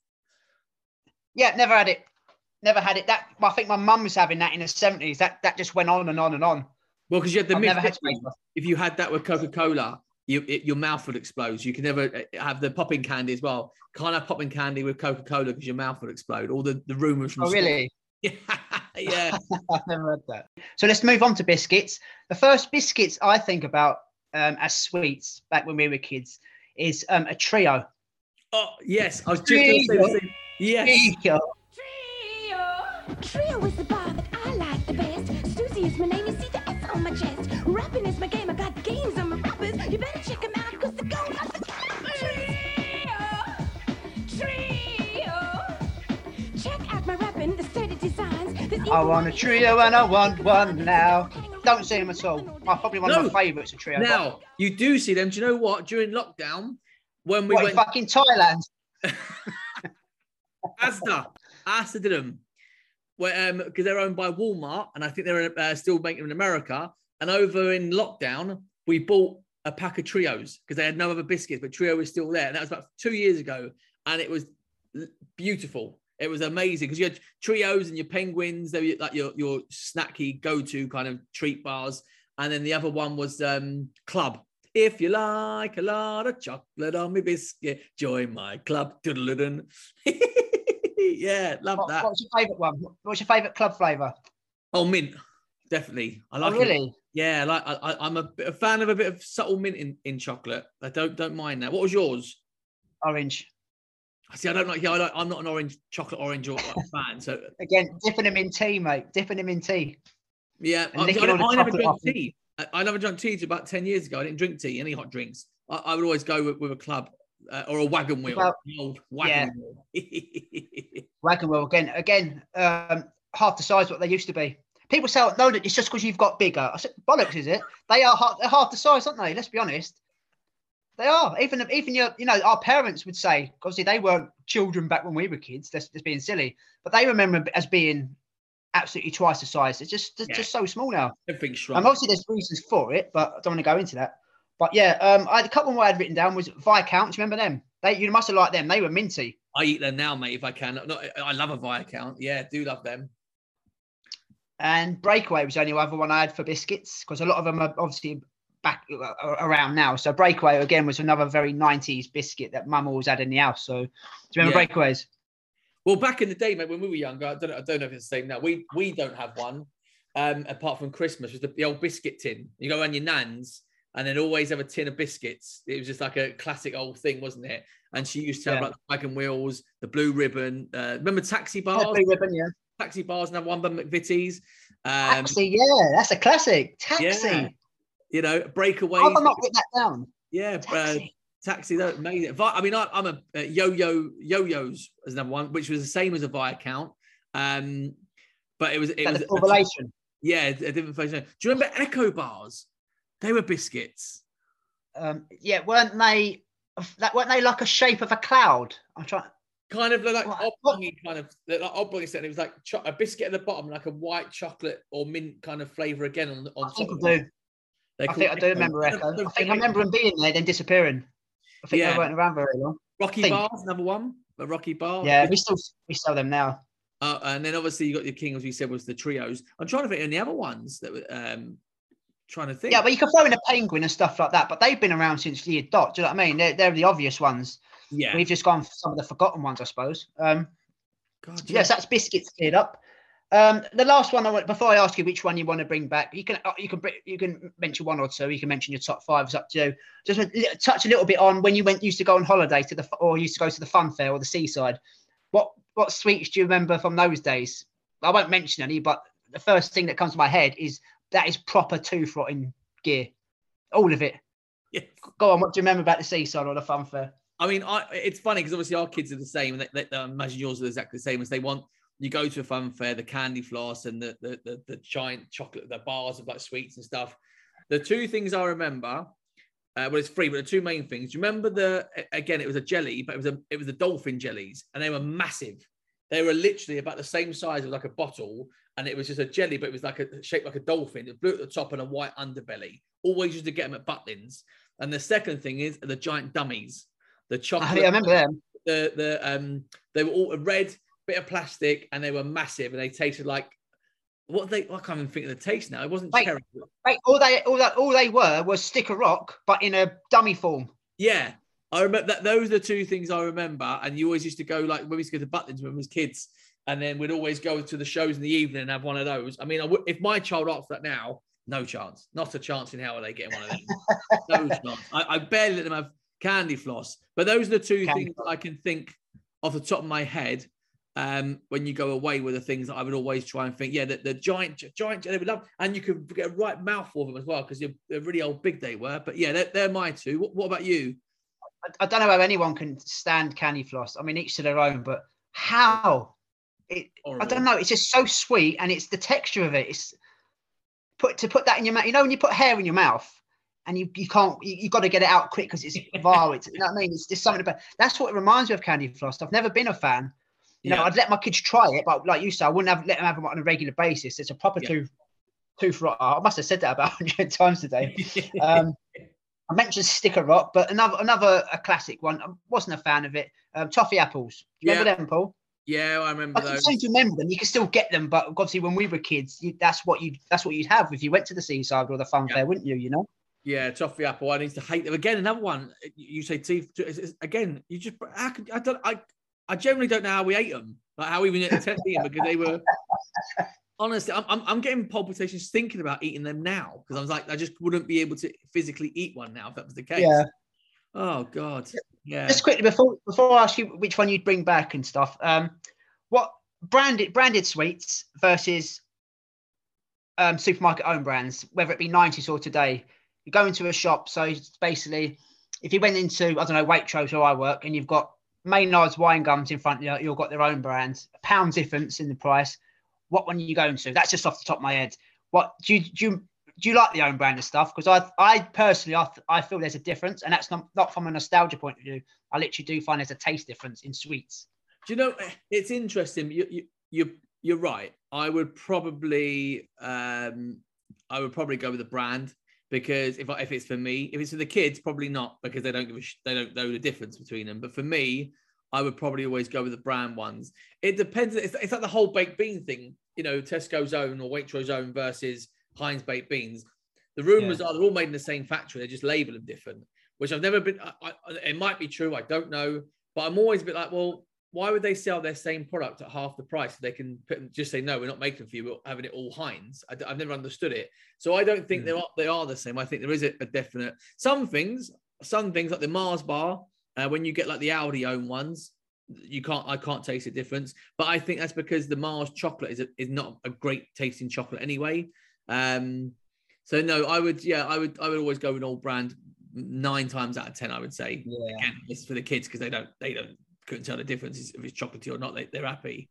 yeah, never had it. Never had it. That I think my mum was having that in the seventies. That that just went on and on and on. Well, because you had the I've myth had that Space Dust. if you had that with Coca Cola, you, it, your mouth would explode. You can never uh, have the popping candy as well. Can't have popping candy with Coca Cola because your mouth would explode. All the, the rumors from Oh, school. really? [LAUGHS] yeah. [LAUGHS] I've never had that. So let's move on to biscuits. The first biscuits I think about um, as sweets back when we were kids is um, a trio. Oh yes, I was just going to say the same. Yes. Trio. Trio was the I want a trio and I want one now. Don't see them at all. Oh, probably one No. of my favourites, a trio. Now you do see them. Do you know what? During lockdown, when we what, went in fucking Thailand? Asda, Asda did them, where um because they're owned by Walmart, and I think they're uh, still making them in America. And over in lockdown, we bought a pack of trios because they had no other biscuits, but trio was still there, and that was about two years ago, and it was beautiful. It was amazing because you had trios and your penguins. They were like your your snacky go to kind of treat bars, and then the other one was um club. If you like a lot of chocolate on me biscuit, join my club. [LAUGHS] Yeah, love What, that. what's your favourite one? What's your favourite club flavour? Oh, mint, definitely. I Oh, like it. Yeah, like I, I, I'm a, a fan of a bit of subtle mint in, in chocolate. I don't don't mind that. What was yours? Orange. See, I don't like. Yeah, I I'm not an orange chocolate orange or [LAUGHS] fan. So Again, dipping them in tea, mate. Dipping them in tea. yeah, And I, I, I never drank tea. I, I never drank tea till about ten years ago. I didn't drink tea, any hot drinks. I, I would always go with, with a club uh, or a wagon wheel. Well, old wagon wheel. [LAUGHS] Wagon wheel again. Again, um, half the size what they used to be. People say, "No, it's just because you've got bigger." I said, "Bollocks, is it? They are half, they're half the size, aren't they? Let's be honest. They are. Even even your, you know, our parents would say, obviously they weren't children back when we were kids. That's just being silly, but they remember as being absolutely twice the size. It's just it's Yeah. just so small now. Everything's Um, shrunk. obviously, there's reasons for it, but I don't want to go into that. But yeah, um, I had a couple more I had written down was Viscount. Do you remember them? They you must have liked them. They were minty. I eat them now, mate, if I can. Not, I love a Viscount. Yeah, do love them. And Breakaway was the only other one I had for biscuits because a lot of them are obviously back uh, around now. So Breakaway again was another very 90s biscuit that Mum always had in the house. So do you remember Yeah. Breakaways? Well, back in the day, mate, when we were younger, I don't, know, I don't know if it's the same now. We we don't have one, um, apart from Christmas, was the, the old biscuit tin. You go around your nan's and then always have a tin of biscuits. It was just like a classic old thing, wasn't it? And she used to have Yeah. like the wagon wheels, the blue ribbon. Uh, remember taxi bars? Yeah, Blue Ribbon, yeah. Taxi bars and have one by McVitie's. Um, Taxi, yeah, that's a classic. Taxi. yeah, you know, breakaway. Have not written that down? Yeah, Taxi. Uh, taxi. That amazing. Vi- I mean, I, I'm a, yo-yo yo-yos as number one, which was the same as a Viscount. Um, but it was it was the formulation. yeah, a different version. Do you remember Echo bars? They were biscuits. Um, yeah, weren't they? That weren't they like a shape of a cloud? I'm trying. Kind of like What- oblongy kind of like oblongy set. It was like cho- a biscuit at the bottom, like a white chocolate or mint kind of flavor again on on I top. Of it. do. They're I think I do remember don't- Echo. I think think I remember them being there, then disappearing. I think Yeah. they weren't around very long. Rocky think. bars, number one, a Rocky bar. Yeah, we still we sell them now. Uh, and then obviously you got your king, as we said, was the trios. I'm trying to think of any other ones that were um trying to think. Yeah, but you can throw in a penguin and stuff like that. But they've been around since year dot. Do you know what I mean? They're, they're the obvious ones. yeah. We've just gone for some of the forgotten ones, I suppose. Um, God, yes, that's biscuits cleared up. Um, the last one I want before I ask you which one you want to bring back, you can uh, you can you can mention one or two. You can mention your top five. It's up to you. Just touch a little bit on when you went used to go on holiday to the or used to go to the fun fair or the seaside. What what sweets do you remember from those days? I won't mention any, but the first thing that comes to my head is that is proper tooth rotting gear, all of it. Yeah. Go on, what do you remember about the seaside or the fun fair? I mean, I, it's funny because obviously our kids are the same, and they, they, I imagine yours are exactly the same as they want. You go to a fun fair, the candy floss and the the, the the giant chocolate, the bars of like sweets and stuff. The two things I remember, uh, well, it's free, but the two main things. Do you remember the again? It was a jelly, but it was a it was the dolphin jellies, and they were massive. They were literally about the same size as like a bottle, and it was just a jelly, but it was like a shaped like a dolphin. It was blue at the top and a white underbelly. Always used to get them at Butlins. And the second thing is the giant dummies, the chocolate. I remember them. The the um they were all red bit of plastic and they were massive and they tasted like what they I can't even think of the taste now. It wasn't Wait. cherry. Wait, all they all that all they were was stick of rock, but in a dummy form. Yeah. I remember that those are the two things I remember. And you always used to go like when we used to go to Butlins when we was kids, and then we'd always go to the shows in the evening and have one of those. I mean, I would, if my child asked that now, no chance, not a chance in hell are they getting one of them. [LAUGHS] no chance. I, I barely let them have candy floss. But those are the two Candy things I can think off the top of my head. Um, when you go away with the things that I would always try and think, yeah, the, the giant, giant, they would love, and you could get a right mouthful of them as well because they're, really old, big they were. But yeah, they're, they're my two. What, what about you? I, I don't know how anyone can stand candy floss. I mean, each to their own, but how? It, I don't know. It's just so sweet, and it's the texture of it. It's put to put that in your mouth. You know, when you put hair in your mouth, and you, you can't, you, you got to get it out quick because it's [LAUGHS] vile. It's, you know what I mean? It's just something about. That's what it reminds me of candy floss. I've never been a fan. You know, Yeah. I'd let my kids try it, but like you said, I wouldn't have let them have them on a regular basis. It's a proper Yeah. tooth tooth rot. I must have said that about [LAUGHS] hundred times today. [LAUGHS] Um, I mentioned sticker rock, but another another a classic one. I wasn't a fan of it. Um, toffee apples. Do you remember them, Paul? yeah, I remember I can those. seem to remember them. You can still get them, but obviously when we were kids, you, that's what you that's what you'd have if you went to the seaside or the fun Yeah. fair, wouldn't you? You know. Yeah, toffee apple. I used to hate them. Again, another one. You say teeth. Again, you just. How could, I don't. I. I generally don't know how we ate them. Like how we even attempted to eat them because they were. [LAUGHS] Honestly, I'm, I'm, I'm getting palpitations thinking about eating them now because I was like, I just wouldn't be able to physically eat one now if that was the case. Yeah. Oh God. Yeah. Just quickly before before I ask you which one you'd bring back and stuff. Um, what branded branded sweets versus um supermarket own brands, whether it be 90s or today. You go into a shop, so it's basically if you went into I don't know Waitrose where I work, and you've got Maynard's wine gums in front of you, you've got their own brands, a pound difference in the price. What one are you going to? That's just off the top of my head. What do you do? You, do you like the own brand of stuff? Because I, I personally, I, I feel there's a difference, and that's not not from a nostalgia point of view. I literally do find there's a taste difference in sweets. Do you know? It's interesting. You you you you're right. I would probably um I would probably go with the brand because if I, if it's for me, if it's for the kids, probably not because they don't give a sh- they don't know the difference between them. But for me, I would probably always go with the brand ones. It depends. It's, it's like the whole baked bean thing. You know, Tesco's own or Waitrose own versus Heinz baked beans. The rumors are they're all made in the same factory. They just label them different, which I've never been. I, I, it might be true. I don't know, but I'm always a bit like, well, why would they sell their same product at half the price? They can put, just say, no, we're not making for you. We're having it all Heinz. I, have never understood it. So I don't think they are they are the same. I think there is a, a definite some things, some things like the Mars bar. Uh, when you get like the Aldi own ones, you can't I can't taste the difference. But I think that's because the Mars chocolate is a, is not a great tasting chocolate anyway. Um, so no, I would yeah, I would I would always go with an old brand nine times out of ten. I would say Yeah. again, it's for the kids because they don't they don't couldn't tell the difference if it's chocolatey or not. They, they're happy.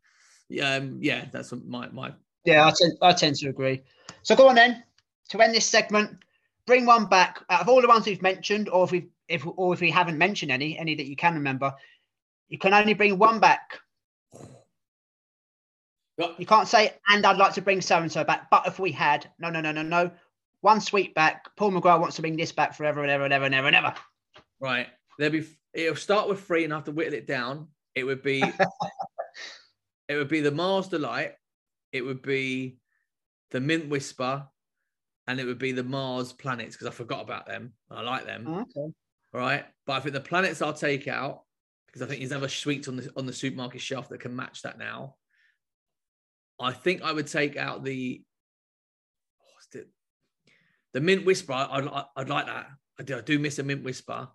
Yeah, um, yeah, that's my my Yeah, I tend, I tend to agree. So go on then to end this segment. Bring one back out of all the ones we've mentioned, or if we if or if we haven't mentioned any, any that you can remember. You can only bring one back. You can't say, and I'd like to bring so and so back. But if we had, no, no, no, no, no. One sweet back. Paul McGrath wants to bring this back forever and ever and ever and ever and ever. Right. There'll be it'll start with three and I have to whittle it down. It would be [LAUGHS] it would be the Mars Delight, it would be the Mint Whisper, and it would be the Mars Planets because I forgot about them. I like them. Oh, okay. Right. But I think the planets I'll take out because I think there's other sweets on the on the supermarket shelf that can match that now. I think I would take out the? The mint whisper. I'd, I'd, I'd like that. I do, I do miss a mint whisper,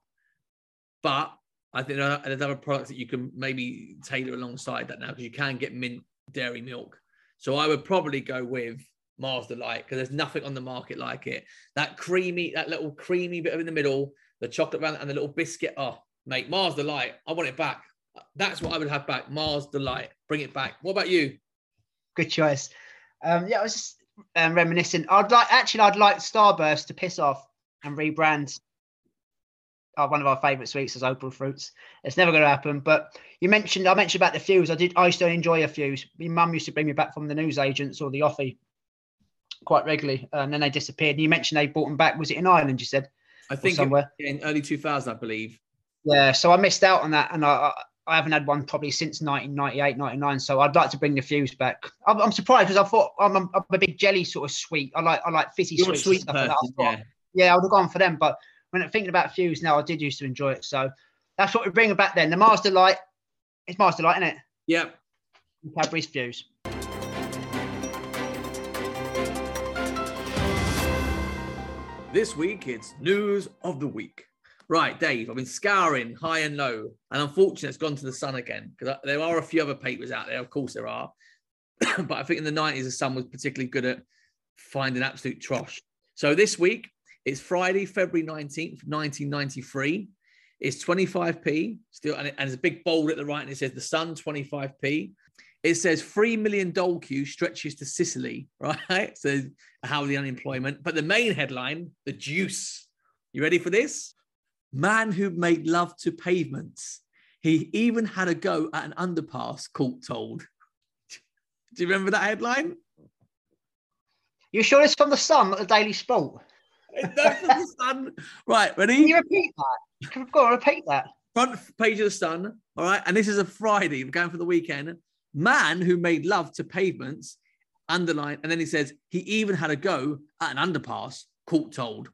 but I think there's other products that you can maybe tailor alongside that now because you can get mint dairy milk. So I would probably go with Mars Delight because there's nothing on the market like it. That creamy, that little creamy bit in the middle, the chocolate round and the little biscuit. Oh, mate, Mars Delight. I want it back. That's what I would have back. Mars Delight. Bring it back. What about you? Good choice. Um, yeah, I was just um, reminiscing. I'd like actually, I'd like Starburst to piss off and rebrand. Uh, one of our favourite sweets is Opal fruits. It's never going to happen. But you mentioned, I mentioned about the fuse. I did. I used to enjoy a fuse. My mum used to bring me back from the newsagents or the offie quite regularly, and then they disappeared. And you mentioned they brought them back. Was it in Ireland? You said. I think somewhere in early 2000, I believe. Yeah, so I missed out on that, and I, I haven't had one probably since 1998, 99. So I'd like to bring the fuse back. I'm, I'm surprised because I thought I'm, I'm, a big jelly sort of sweet. I like I like fizzy You're sweets. sweet and stuff like that. person, yeah. yeah, I would have gone for them. But when I'm thinking about fuse now, I did used to enjoy it. So that's what we bring back then. The Mars Delight, it's Mars Delight, isn't it? Yep. Cadbury's fuse. This week, it's news of the week. Right, Dave, I've been scouring high and low, and unfortunately, it's gone to the sun again because there are a few other papers out there. Of course, there are. [COUGHS] but I think in the 90s, the sun was particularly good at finding absolute trosh. So this week, it's Friday, February 19th, 1993. It's 25p still, and, it, and there's a big bold at the right, and it says the sun 25p. It says 3 million queue stretches to Sicily, [LAUGHS] right? So, how the unemployment. But the main headline, the juice. You ready for this? Man who made love to pavements. He even had a go at an underpass, court told. [LAUGHS] Do you remember that headline? You sure it's from the Sun, the Daily Sport? No, the Sun. Right, ready? Can you repeat that? Go on, repeat that. Front page of the Sun. All right, and this is a Friday. We're going for the weekend. Man who made love to pavements, underline, and then he says he even had a go at an underpass, court told.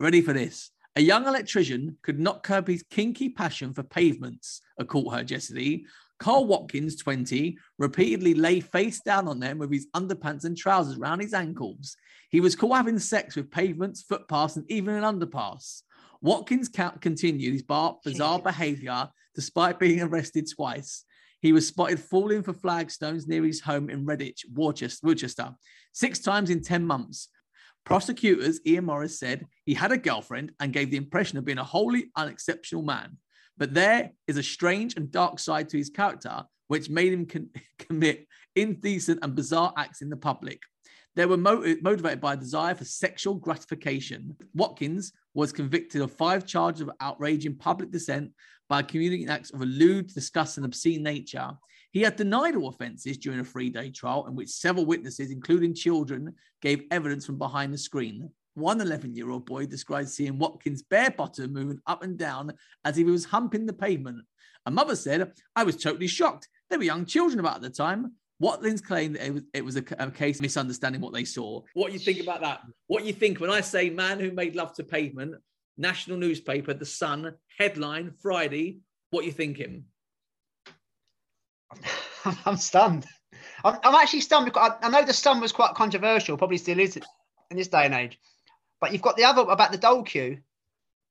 Ready for this? A young electrician could not curb his kinky passion for pavements, a court heard yesterday. Carl Watkins, 20, repeatedly lay face down on them with his underpants and trousers around his ankles. He was caught having sex with pavements, footpaths, and even an underpass. Watkins continued his bar- bizarre behavior despite being arrested twice. He was spotted falling for flagstones near his home in Redditch, Worcester, Worcester six times in 10 months. Prosecutors, Ian Morris said he had a girlfriend and gave the impression of being a wholly unexceptional man. But there is a strange and dark side to his character, which made him con- [LAUGHS] commit indecent and bizarre acts in the public. They were mo- motivated by a desire for sexual gratification. Watkins was convicted of five charges of outraging public dissent by communicating acts of a lewd, disgusting, obscene nature. He had denied all offences during a three day trial in which several witnesses, including children, gave evidence from behind the screen. One 11 year old boy described seeing Watkins' bare bottom moving up and down as if he was humping the pavement. A mother said, I was totally shocked. There were young children about at the time. Watkins claimed that it was, it was a, a case of misunderstanding what they saw. What do you think about that? What do you think when I say man who made love to pavement, national newspaper, The Sun, headline, Friday, what are you thinking? [LAUGHS] I'm stunned. I'm, I'm actually stunned because I, I know the Sun was quite controversial, probably still is in this day and age. But you've got the other about the dole queue.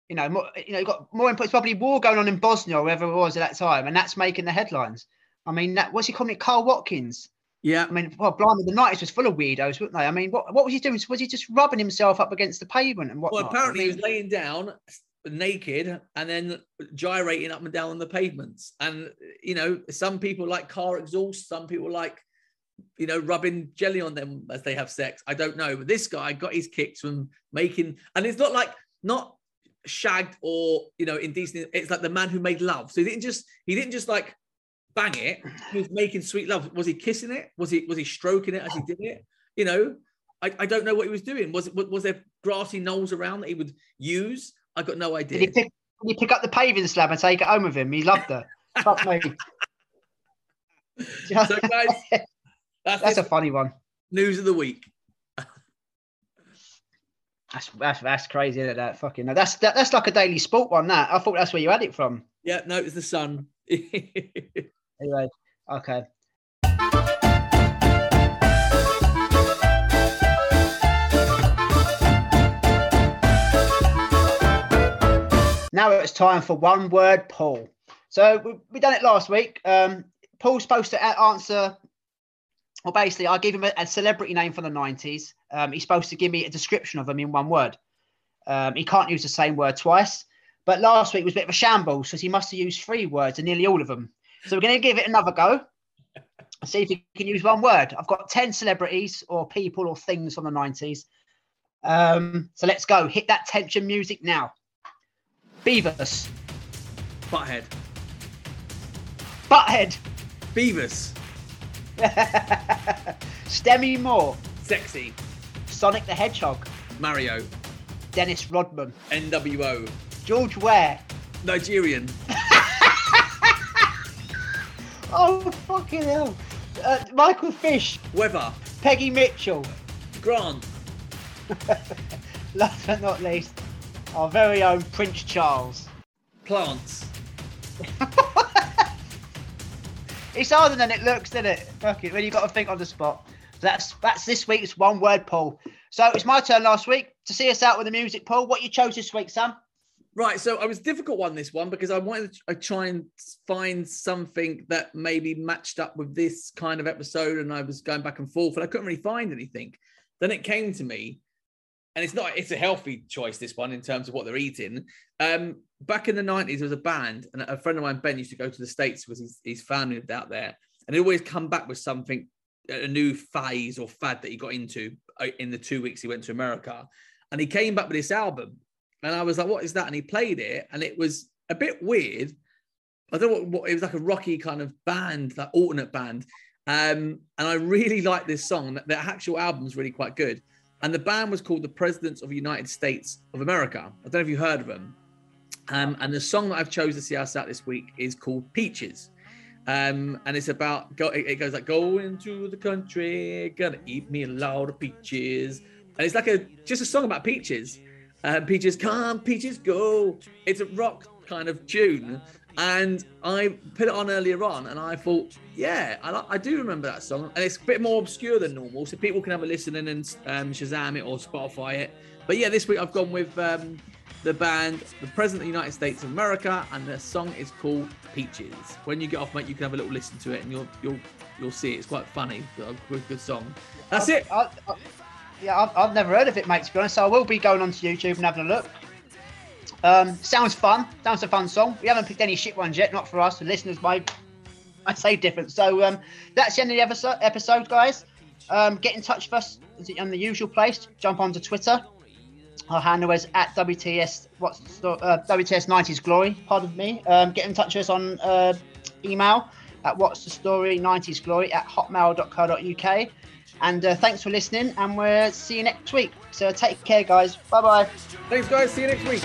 You know, more, you know, you've got more. It's probably war going on in Bosnia or wherever it was at that time, and that's making the headlines. I mean, that what's he calling it? Carl Watkins. Yeah. I mean, well, blimey, the nineties was full of weirdos, weren't they? I mean, what, what was he doing? Was he just rubbing himself up against the pavement and what? Well, apparently I he was laying down naked and then gyrating up and down on the pavements. And you know, some people like car exhaust, some people like you know rubbing jelly on them as they have sex. I don't know, but this guy got his kicks from making, and it's not like not shagged or you know indecent. It's like the man who made love. So he didn't just he didn't just like bang it. He was making sweet love. Was he kissing it? Was he was he stroking it as he did it? You know, I, I don't know what he was doing. Was it was there grassy knolls around that he would use? I got no idea. did he pick? Did he pick up the paving slab and take it home with him? He loved her. Fuck me. [LAUGHS] So guys, that's, That's a funny one. news of the week. [LAUGHS] That's that's, that's crazy, isn't it? That fucking that's that, that's like a daily sport one. That I thought that's where you had it from. Yeah, no, it's the sun. [LAUGHS] Anyway, okay. Now it's time for one word Paul. So we we done it last week. Um, Paul's supposed to answer Well, basically, I give him a, a celebrity name from the 90s. Um, he's supposed to give me a description of them in one word. Um, he can't use the same word twice. But last week was a bit of a shambles because he must have used three words and nearly all of them. So we're going to give it another go and [LAUGHS] see if he can use one word. I've got 10 celebrities or people or things from the 90s. Um, so let's go. Hit that tension music now. Beavis. Butthead. Butthead. Beavis. [LAUGHS] Demi Moore. Sexy. Sonic the Hedgehog. Mario. Dennis Rodman. NWO. George Weah. Nigerian. [LAUGHS] Oh, fucking hell. Uh, Michael Fish. Weather. Peggy Mitchell. Grant. [LAUGHS] Last but not least, our very own Prince Charles. Plants. It's harder than it looks, isn't it? Fuck it, when you've got to think on the spot. So that's that's this week's one word Paul. So it's my turn last week to see us out with the music poll. What you chose this week, Sam? Right, so I was difficult one this one because I wanted to try and find something that maybe matched up with this kind of episode, and I was going back and forth, and I couldn't really find anything. Then it came to me, and it's not it's a healthy choice this one in terms of what they're eating. Um, back in the nineties, there was a band, and a friend of mine Ben used to go to the states with his, his family lived out there, and he always come back with something a new phase or fad that he got into uh, in the two weeks he went to America, and he came back with this album. And I was like, what is that? And he played it, and it was a bit weird. I don't know what, what it was like a rocky kind of band, that alternate band. Um, and I really like this song. The actual album's really quite good. And the band was called the Presidents of the United States of America. I don't know if you heard of them. Um, and the song that I've chosen to see us out this week is called Peaches. Um, and it's about go, it, goes like going to the country, gonna eat me a lot of peaches. And it's like a just a song about peaches. Uh, peaches come, peaches go. It's a rock kind of tune. And I put it on earlier on, and I thought, yeah, I, I do remember that song, and it's a bit more obscure than normal, so people can have a listen and um, Shazam it or Spotify it. But yeah, this week I've gone with um, the band, the President of the United States of America, and their song is called Peaches. When you get off, mate, you can have a little listen to it, and you'll you'll you'll see it. it's quite funny, a good, good song. That's it. I, I, yeah, I've, I've never heard of it, mate, to be honest. So I will be going onto YouTube and having a look. Um, sounds fun. Sounds a fun song. We haven't picked any shit ones yet, not for us. The listeners might, might say different. So um, that's the end of the episode, episode guys. Um, get in touch with us on the usual place. Jump onto Twitter. Our handle is at WTS what's the sto- uh, WTS 90s Glory. Pardon me. Um, get in touch with us on uh, email at what's the story 90s Glory at hotmail.co.uk. And uh, thanks for listening, and we'll see you next week. So take care, guys. Bye bye. Thanks, guys. See you next week.